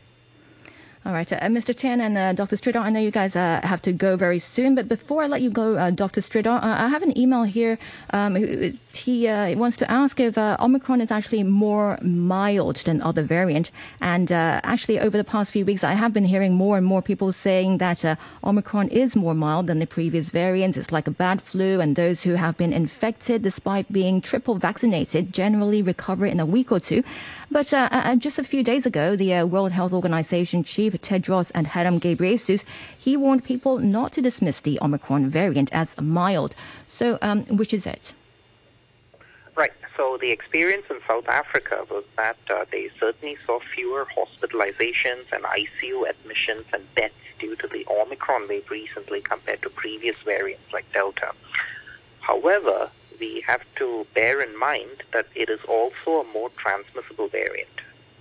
All right, uh, Mr. Tien and uh, Dr. Sridhar, I know you guys uh, have to go very soon, but before I let you go, Dr. Sridhar, I have an email here. Um, he wants to ask if Omicron is actually more mild than other variant. And actually, over the past few weeks, I have been hearing more and more people saying that Omicron is more mild than the previous variants. It's like a bad flu, and those who have been infected, despite being triple vaccinated, generally recover in a week or two. But uh, uh, just a few days ago, the uh, World Health Organization chief Tedros Adhanom Ghebreyesus he warned people not to dismiss the Omicron variant as mild. So, um, which is it? Right. So the experience in South Africa was that uh, they certainly saw fewer hospitalizations and ICU admissions and deaths due to the Omicron wave recently compared to previous variants like Delta. However, we have to bear in mind that it is also a more transmissible variant.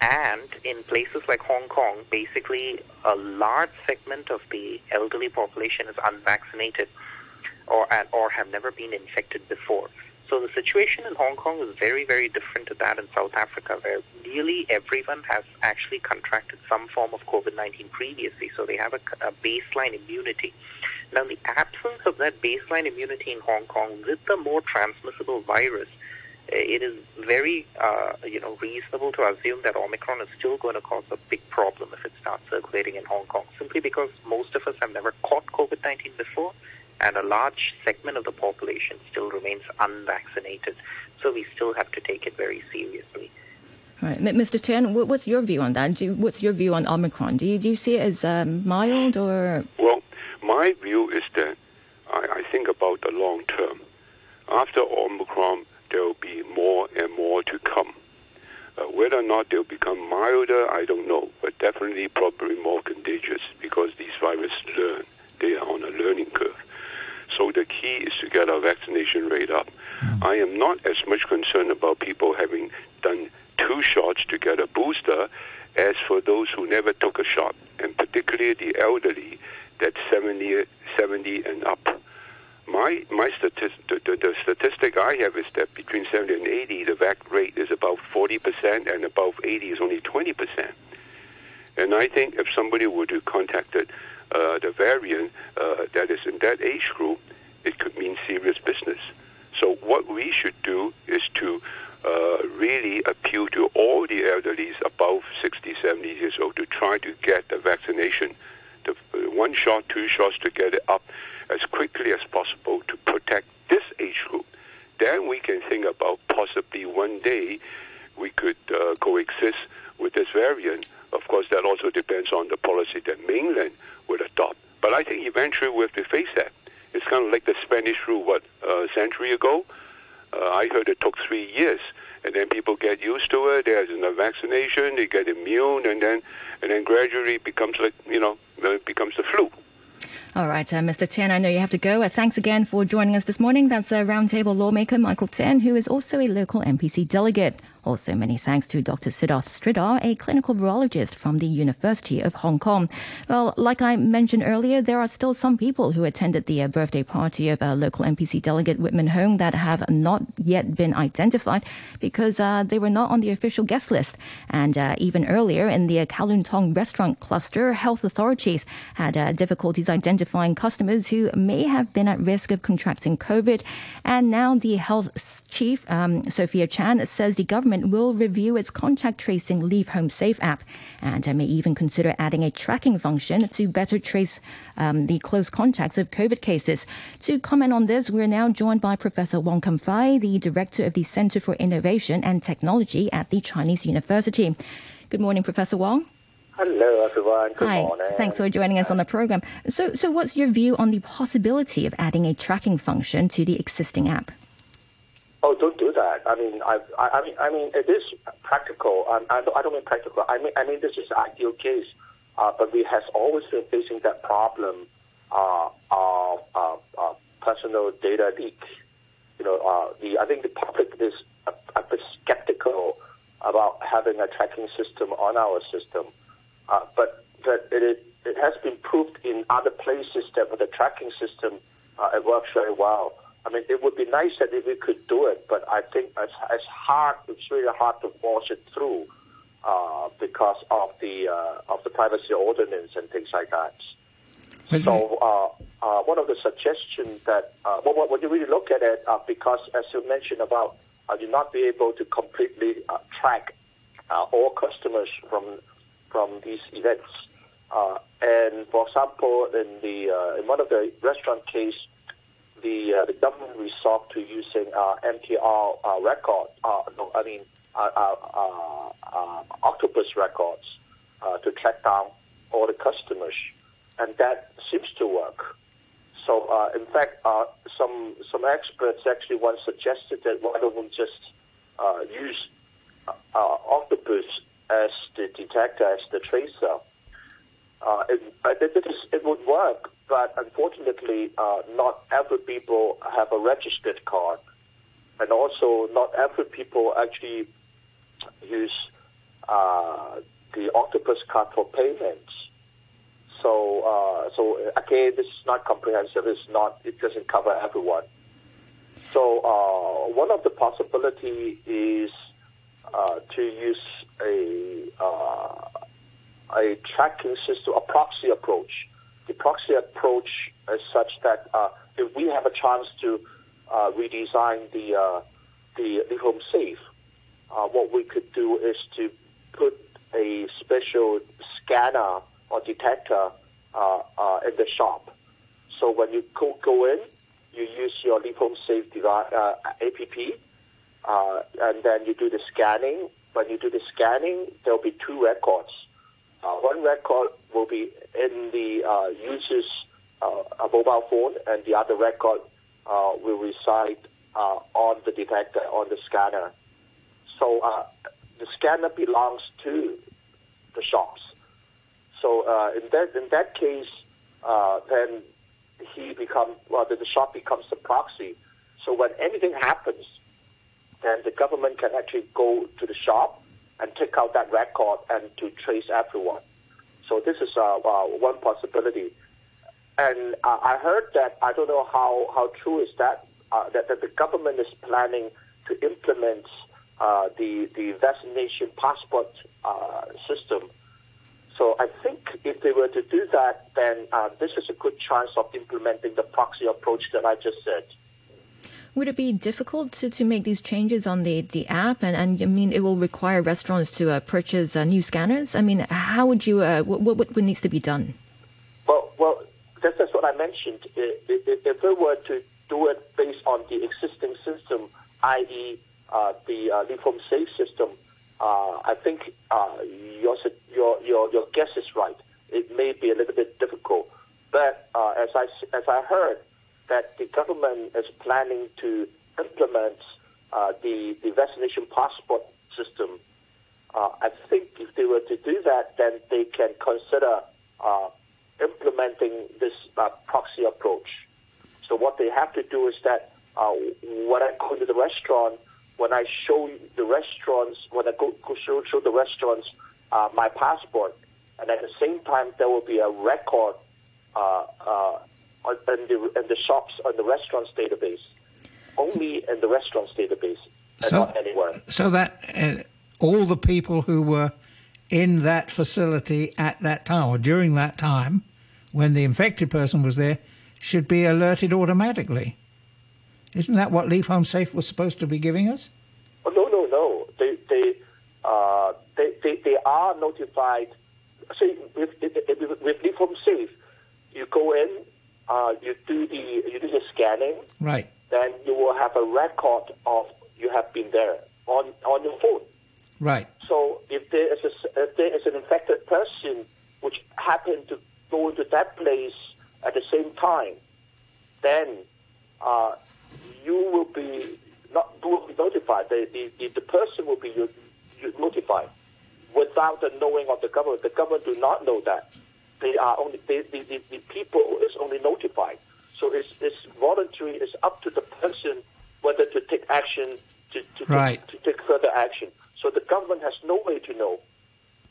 And in places like Hong Kong, basically a large segment of the elderly population is unvaccinated or or have never been infected before. So the situation in Hong Kong is very, very different to that in South Africa, where nearly everyone has actually contracted some form of COVID-19 previously, so they have a, a baseline immunity. Now, the absence of that baseline immunity in Hong Kong with the more transmissible virus, eh, it is very, uh, you know, reasonable to assume that Omicron is still going to cause a big problem if it starts circulating in Hong Kong, simply because most of us have never caught COVID-19 before, and a large segment of the population still remains unvaccinated. So we still have to take it very seriously. All right, Mr. Tien, wh- what's your view on that? Do you, what's your view on Omicron? Do you, do you see it as um, mild or Well, my view is that I, I think about the long term. After Omicron, there will be more and more to come. Uh, whether or not they'll become milder, I don't know, but definitely probably more contagious because these viruses learn. They are on a learning curve. So the key is to get our vaccination rate up. Mm. I am not as much concerned about people having done two shots to get a booster as for those who never took a shot, and particularly the elderly, that's 70, 70 and up. My my statistic, the, the, the, statistic I have is that between 70 and 80, the vac rate is about 40 percent, and above 80 is only 20 percent. And I think if somebody were to contact uh, the variant uh, that is in that age group, it could mean serious business. So what we should do is to uh, really appeal to all the elderly above 60, 70 years old to try to get the vaccination, one shot, two shots to get it up as quickly as possible to protect this age group. Then we can think about possibly one day we could uh, coexist with this variant. Of course, that also depends on the policy that mainland would adopt. But I think eventually we have to face that. It's kind of like the Spanish flu, what, a century ago? Uh, I heard it took three years, and then people get used to it. There's a vaccination, they get immune, and then and then gradually it becomes like you know, becomes the flu. All right, uh, Mr. Tien, I know you have to go. Uh, thanks again for joining us this morning. That's uh, Roundtable lawmaker Michael Tien, who is also a local NPC delegate. Also, many thanks to Dr. Siddharth Sridhar, a clinical virologist from the University of Hong Kong. Well, like I mentioned earlier, there are still some people who attended the uh, birthday party of a local NPC delegate Witman Hung that have not yet been identified because uh, they were not on the official guest list. And uh, even earlier in the Kowloon Tong restaurant cluster, health authorities had uh, difficulties identifying customers who may have been at risk of contracting COVID. And now the health chief, um, Sophia Chan, says the government government will review its contact tracing Leave Home Safe app and may even consider adding a tracking function to better trace um, the close contacts of COVID cases. To comment on this, we're now joined by Professor Wong Kam Fai, the director of the Center for Innovation and Technology at the Chinese University. Good morning, Professor Wong. Hello, everyone. Good Hi. morning. Thanks for joining us on the program. So, so what's your view on the possibility of adding a tracking function to the existing app? Oh, don't do that. I mean, I, I, I mean, I mean, it is practical. Um, I, don't, I don't mean practical. I mean, I mean, this is an ideal case, uh, but we has always been facing that problem uh, of uh, uh, personal data leak. You know, uh, the I think the public is a, a bit skeptical about having a tracking system on our system, uh, but that it, it has been proved in other places that with the tracking system, uh, it works very well. I mean, it would be nice that if we could do it, but I think it's, it's hard. It's really hard to force it through uh, because of the uh, of the privacy ordinance and things like that. so, uh, uh, one of the suggestions that uh, well, when you really look at it, uh, because as you mentioned about, uh, you not be able to completely uh, track uh, all customers from from these events. Uh, and for example, in the uh, in one of the restaurant case, the uh, the government resort to using MTR uh. Uh, no, I mean octopus records to track down all the customers, and that seems to work. So, uh, in fact, uh, some some experts actually once suggested that why don't we just uh, use octopus as the detector, as the tracer. It, it, it would work, but unfortunately, uh, not every people have a registered card, and also not every people actually use uh, the Octopus card for payments. So, uh, so again, this is not comprehensive. It's not. It doesn't cover everyone. So, uh, one of the possibility is uh, to use a uh, a tracking system, a proxy approach the proxy approach is such that uh, if we have a chance to uh, redesign the uh, the, the home safe, uh, what we could do is to put a special scanner or detector uh, uh, in the shop. So when you go, go in, you use your Leave Home Safe device, app, and then you do the scanning. When you do the scanning, there will be two records. one record will be in the uh, user's uh, mobile phone, and the other record uh, will reside uh, on the detector, on the scanner. So uh, the scanner belongs to the shops. So uh, in that in that case, then he become well, the, the shop becomes the proxy. So when anything happens, then the government can actually go to the shop and take out that record and to trace everyone. So this is uh, uh, one possibility. And uh, I heard that I don't know how, how true is that, uh, that that the government is planning to implement the the vaccination passport system. So I think if they were to do that, then this is a good chance of implementing the proxy approach that I just said. Would it be difficult to, to make these changes on the, the app? And, and I mean, it will require restaurants to uh, purchase uh, new scanners. I mean, how would you, uh, what, what, what needs to be done? Well, well, that's, that's what I mentioned. If, we were to do it based on the existing system, i.e., uh, the uh, Leave Safe system, uh, I think uh, your, your, your, your guess is right. It may be a little bit difficult. But as, I, as I heard, that the government is planning to implement uh, the, the vaccination passport system. Uh, I think if they were to do that, then they can consider uh, implementing this uh, proxy approach. So what they have to do is that uh, when I go to the restaurant, when I show the restaurants, when I go, go show, show the restaurants uh, my passport, and at the same time there will be a record in the, in the shops and the restaurants database, only in the restaurants database, and So- not anywhere. So that uh, all the people who were in that facility at that time or during that time, when the infected person was there, should be alerted automatically. Isn't that what Leave Home Safe was supposed to be giving us? Oh, no, no, no. They they uh, they, they, they are notified. See, with, with, with Leave Home Safe, you go in, uh, you do the you do the scanning, Right. then you will have a record of you have been there on on your phone. Right. So if there is a, if there is an infected person which happened to go to that place at the same time, then uh, you will be not will be notified. The, the, the, the person will be you, you notified without the knowing of the government. The government do not know that. They are only they, the, the, the people is only notified. So it's, it's voluntary. It's up to the person whether to take action to, to, Right. to, to take further action. So the government has no way to know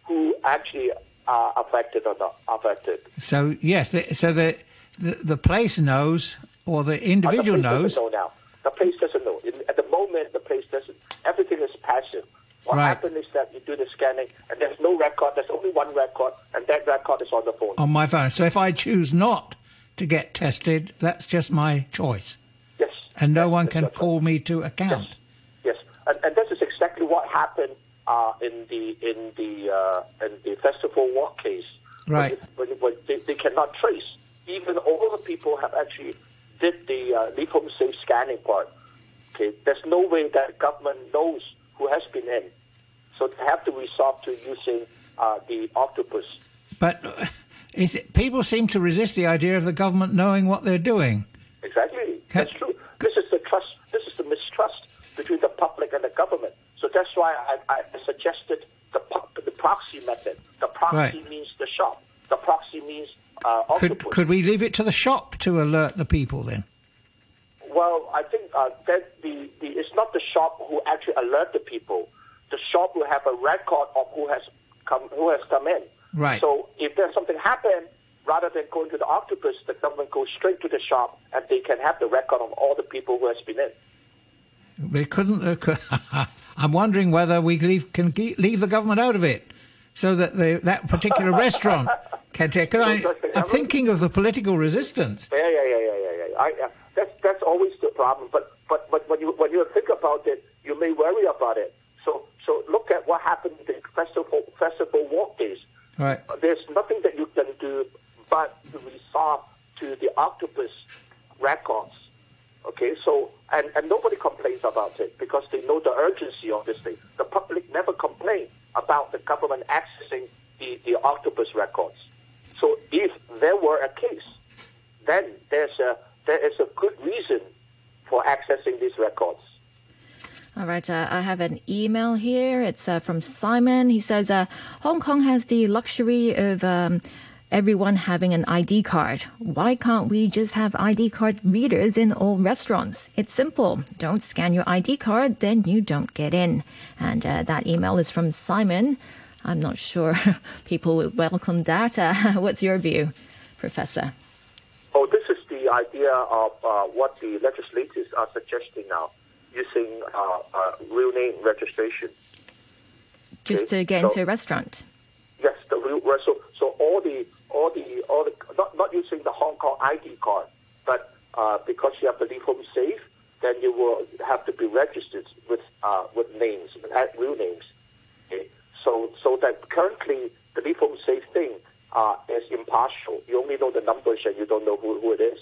who actually are affected or not affected. So yes, the, so the, the the place knows or the Uh, individual the knows. Know now. The place doesn't know. In, at the moment, the place doesn't. Everything is passive. What Right. happens is that you do the scanning, and there's no record. There's only one record, and that record is on the phone. on my phone. So if I choose not to get tested, that's just my choice. Yes. And no one can call me to account. Yes, and, and this is exactly what happened uh, in the in the uh, in the festival walk case. Right. When, when they, they cannot trace, even all the people have actually did the uh, leave home safe scanning part. Okay, there's no way that government knows who has been in, so they have to resort to using uh, the octopus. But uh, is it, people seem to resist the idea of the government knowing what they're doing. Exactly. That's true. This is the trust. This is the mistrust between the public and the government. So that's why I, I suggested the the proxy method. The proxy Right. means the shop. The proxy means uh, Could could we leave it to the shop to alert the people then? Well, I think uh, that the, the it's not the shop who actually alert the people. The shop will have a record of who has come who has come in. Right. So if there's something happen, rather than going to the octopus, the government goes straight to the shop, and they can have the record of all the people who has been in. We couldn't. Uh, could, I'm wondering whether we leave, can leave the government out of it, so that the, that particular restaurant can take. I, I'm thinking of the political resistance. Yeah, yeah, yeah, yeah, yeah, yeah. I, uh, that's always the problem. But but but when you when you think about it, you may worry about it. So so look at what happened in the festival festival walk days. Right. There's nothing that you can do but to resort to the octopus records. Okay, so and, and nobody complains about it because they know the urgency of this thing. The public never complain about the government accessing the, the octopus records. So if there were a case, then there's a there is a good reason for accessing these records. All right. uh, I have an email here. It's uh, from Simon. He says uh, Hong Kong has the luxury of um, everyone having an ID card. Why can't we just have ID card readers in all restaurants? It's simple. Don't scan your ID card, then you don't get in. And uh, that email is from Simon. I'm not sure people would welcome that. Uh, what's your view, Professor? Oh, this is the idea of uh, what the legislators are suggesting now, using uh, uh, real name registration. Just Okay, to get so- into a restaurant. Yes, the real so so all the all the all the not not using the Hong Kong ID card, but uh, because you have to leave home safe, then you will have to be registered with uh, with names, with real names. Okay? So so that currently the leave home safe thing uh, is impartial. You only know the numbers and you don't know who, who it is.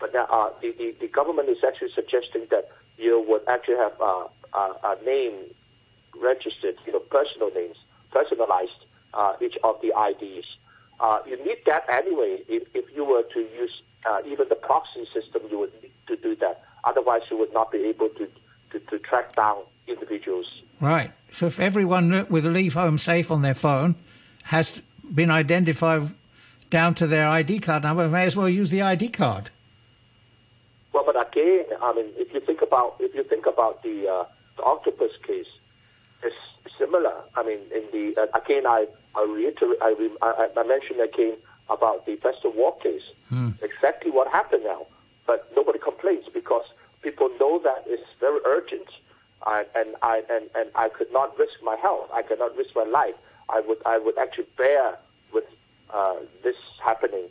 But now, uh, the, the the government is actually suggesting that you would actually have uh, a, a name registered, you know, personal names, personalized uh, each of the IDs. Uh, you need that anyway. If, if you were to use uh, even the proxy system, you would need to do that. Otherwise, you would not be able to, to, to track down individuals. Right. So if everyone with a Leave Home Safe on their phone has been identified down to their ID card number, may as well use the ID card. Well, but again, I mean, if you think about if you think about the, uh, the octopus case, it's similar. I mean, in the uh, again, I I reiterate, I, re- I, I mentioned again about the Festival Walk case. Exactly what happened now, but nobody complains because people know that it's very urgent, and and I and, and I could not risk my health. I cannot risk my life. I would I would actually bear with uh, this happening.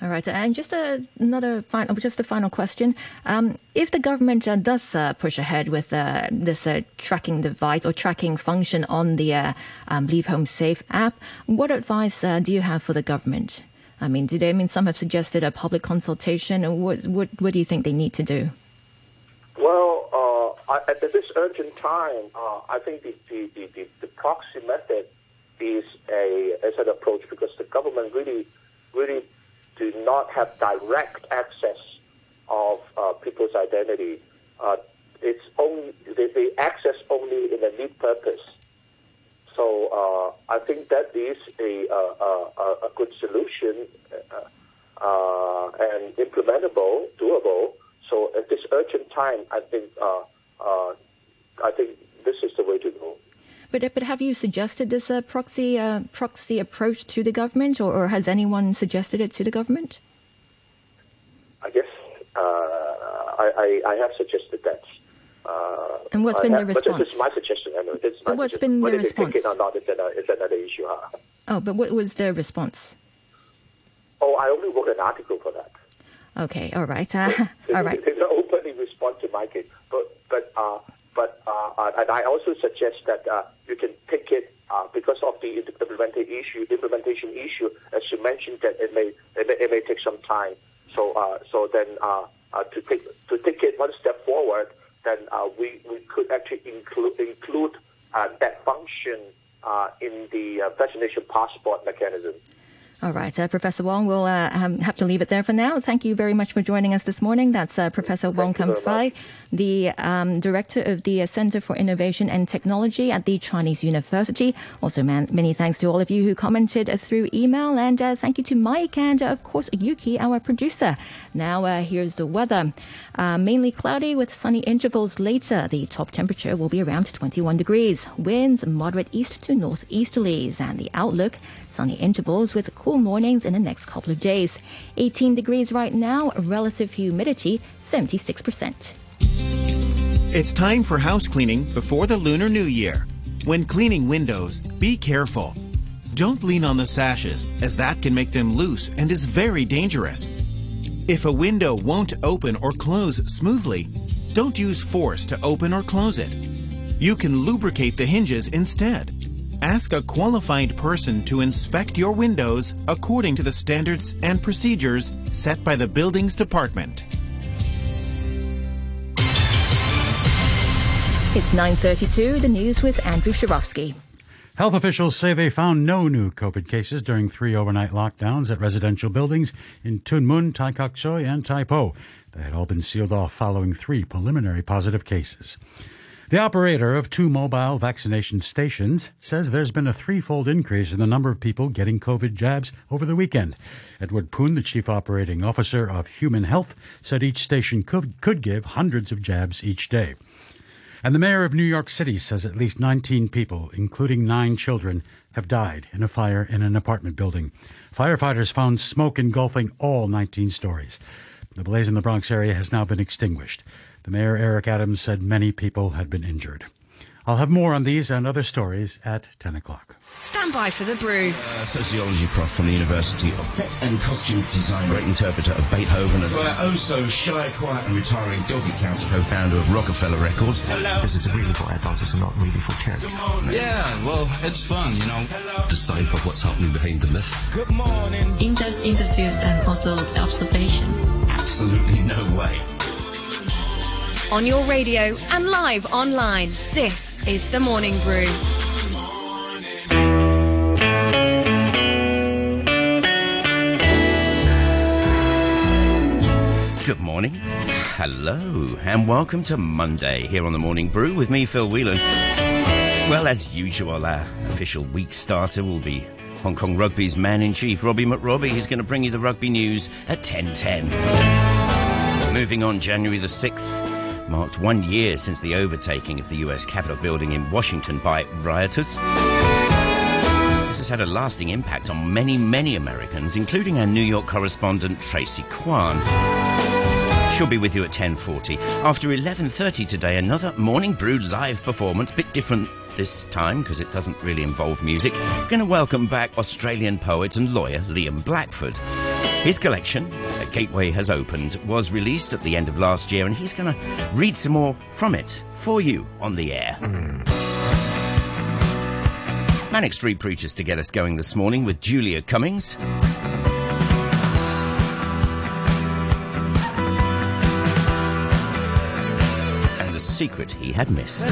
All right, and just a, another final, just a final question. Um, if the government uh, does uh, push ahead with uh, this uh, tracking device or tracking function on the uh, um, Leave Home Safe app, what advice uh, do you have for the government? I mean, do they? I mean, some have suggested a public consultation. What what what do you think they need to do? Well, at this urgent time, I think the, the, the, the, the proxy method is a is an approach because the government really really do not have direct access of uh, people's identity. Uh, it's only they, they access only in a need purpose. So uh, I think that is a, a, a good solution uh, uh, and implementable, doable. So at this urgent time, I think uh, I think this is the way to go. But but have you suggested this uh, proxy uh, proxy approach to the government, or, or has anyone suggested it to the government? I guess uh, I, I, I have suggested that. Uh, And what's I been the have- But this response? is my suggestion. Anyway. This is my what's suggestion. been the Whether they take it or not is another, is another issue. Huh? Oh, but what was the response? Oh, I only wrote an article for that. Okay, all right, uh, all right. They don't openly respond to my case, but but uh, but uh, uh, and I also suggest that uh, you can pick it uh, because of the implementation issue. Implementation issue, as you mentioned, that it may it may, it may take some time. So uh, so then uh, uh, to take to take it one step forward, then uh, we we could actually include include uh, that function uh, in the uh, vaccination passport mechanism. All right, uh, Professor Wong, we'll uh, um, have to leave it there for now. Thank you very much for joining us this morning. That's uh, Professor Wong Kam Fai, the um, Director of the uh, Center for Innovation and Technology at the Chinese University. Also, man, many thanks to all of you who commented uh, through email, and uh, thank you to Mike and, uh, of course, Yuki, our producer. Now, uh, here's the weather. Uh, mainly cloudy with sunny intervals later. The top temperature will be around 21 degrees. Winds moderate east to northeasterlies, and the outlook sunny intervals with cool mornings in the next couple of days. 18 degrees right now, relative humidity 76%. It's time for house cleaning before the Lunar New Year. When cleaning windows, be careful. Don't lean on the sashes, as that can make them loose and is very dangerous. If a window won't open or close smoothly, don't use force to open or close it. You can lubricate the hinges instead. Ask a qualified person to inspect your windows according to the standards and procedures set by the Buildings Department. It's 9.32, the news with Andrew Sharovsky. Health officials say they found no new COVID cases during three overnight lockdowns at residential buildings in Tuen Mun, Tai Kok Tsui, and Tai Po. They had all been sealed off following three preliminary positive cases. The operator of two mobile vaccination stations says there's been a threefold increase in the number of people getting COVID jabs over the weekend. Edward Poon, the chief operating officer of Human Health, said each station could, could give hundreds of jabs each day. And the mayor of New York City says at least 19 people, including nine children, have died in a fire in an apartment building. Firefighters found smoke engulfing all 19 stories. The blaze in the Bronx area has now been extinguished. The mayor, Eric Adams, said many people had been injured. I'll have more on these and other stories at 10 o'clock. Stand by for the brew. Uh, sociology prof from the University of Set and Costume Design, great interpreter of Beethoven, as well as oh so shy, quiet and retiring doggy council co-founder of Rockefeller Records. Hello. This is a really for adults, it's not really for kids. Yeah, well, it's fun, you know. Decipher what's happening behind the myth. Good morning. In-depth interviews and also observations. Absolutely no way. On your radio and live online, this is The Morning Brew. Good morning. Hello, and welcome to Monday here on the Morning Brew with me, Phil Whelan. Well, as usual, our official week starter will be Hong Kong Rugby's man in chief, Robbie McRobbie. He's going to bring you the rugby news at 10:10. Moving on, January the 6th marked one year since the overtaking of the US Capitol building in Washington by rioters. This has had a lasting impact on many, many Americans, including our New York correspondent Tracy Kwan. She'll be with you at 10:40. After 11:30 today, another Morning Brew live performance, bit different this time because it doesn't really involve music. Going to welcome back Australian poet and lawyer Liam Blackford. His collection, Gateway Has Opened, was released at the end of last year, and he's going to read some more from it for you on the air. Hmm. Manic Street Preachers to get us going this morning with Julia Cummings. And the secret he had missed.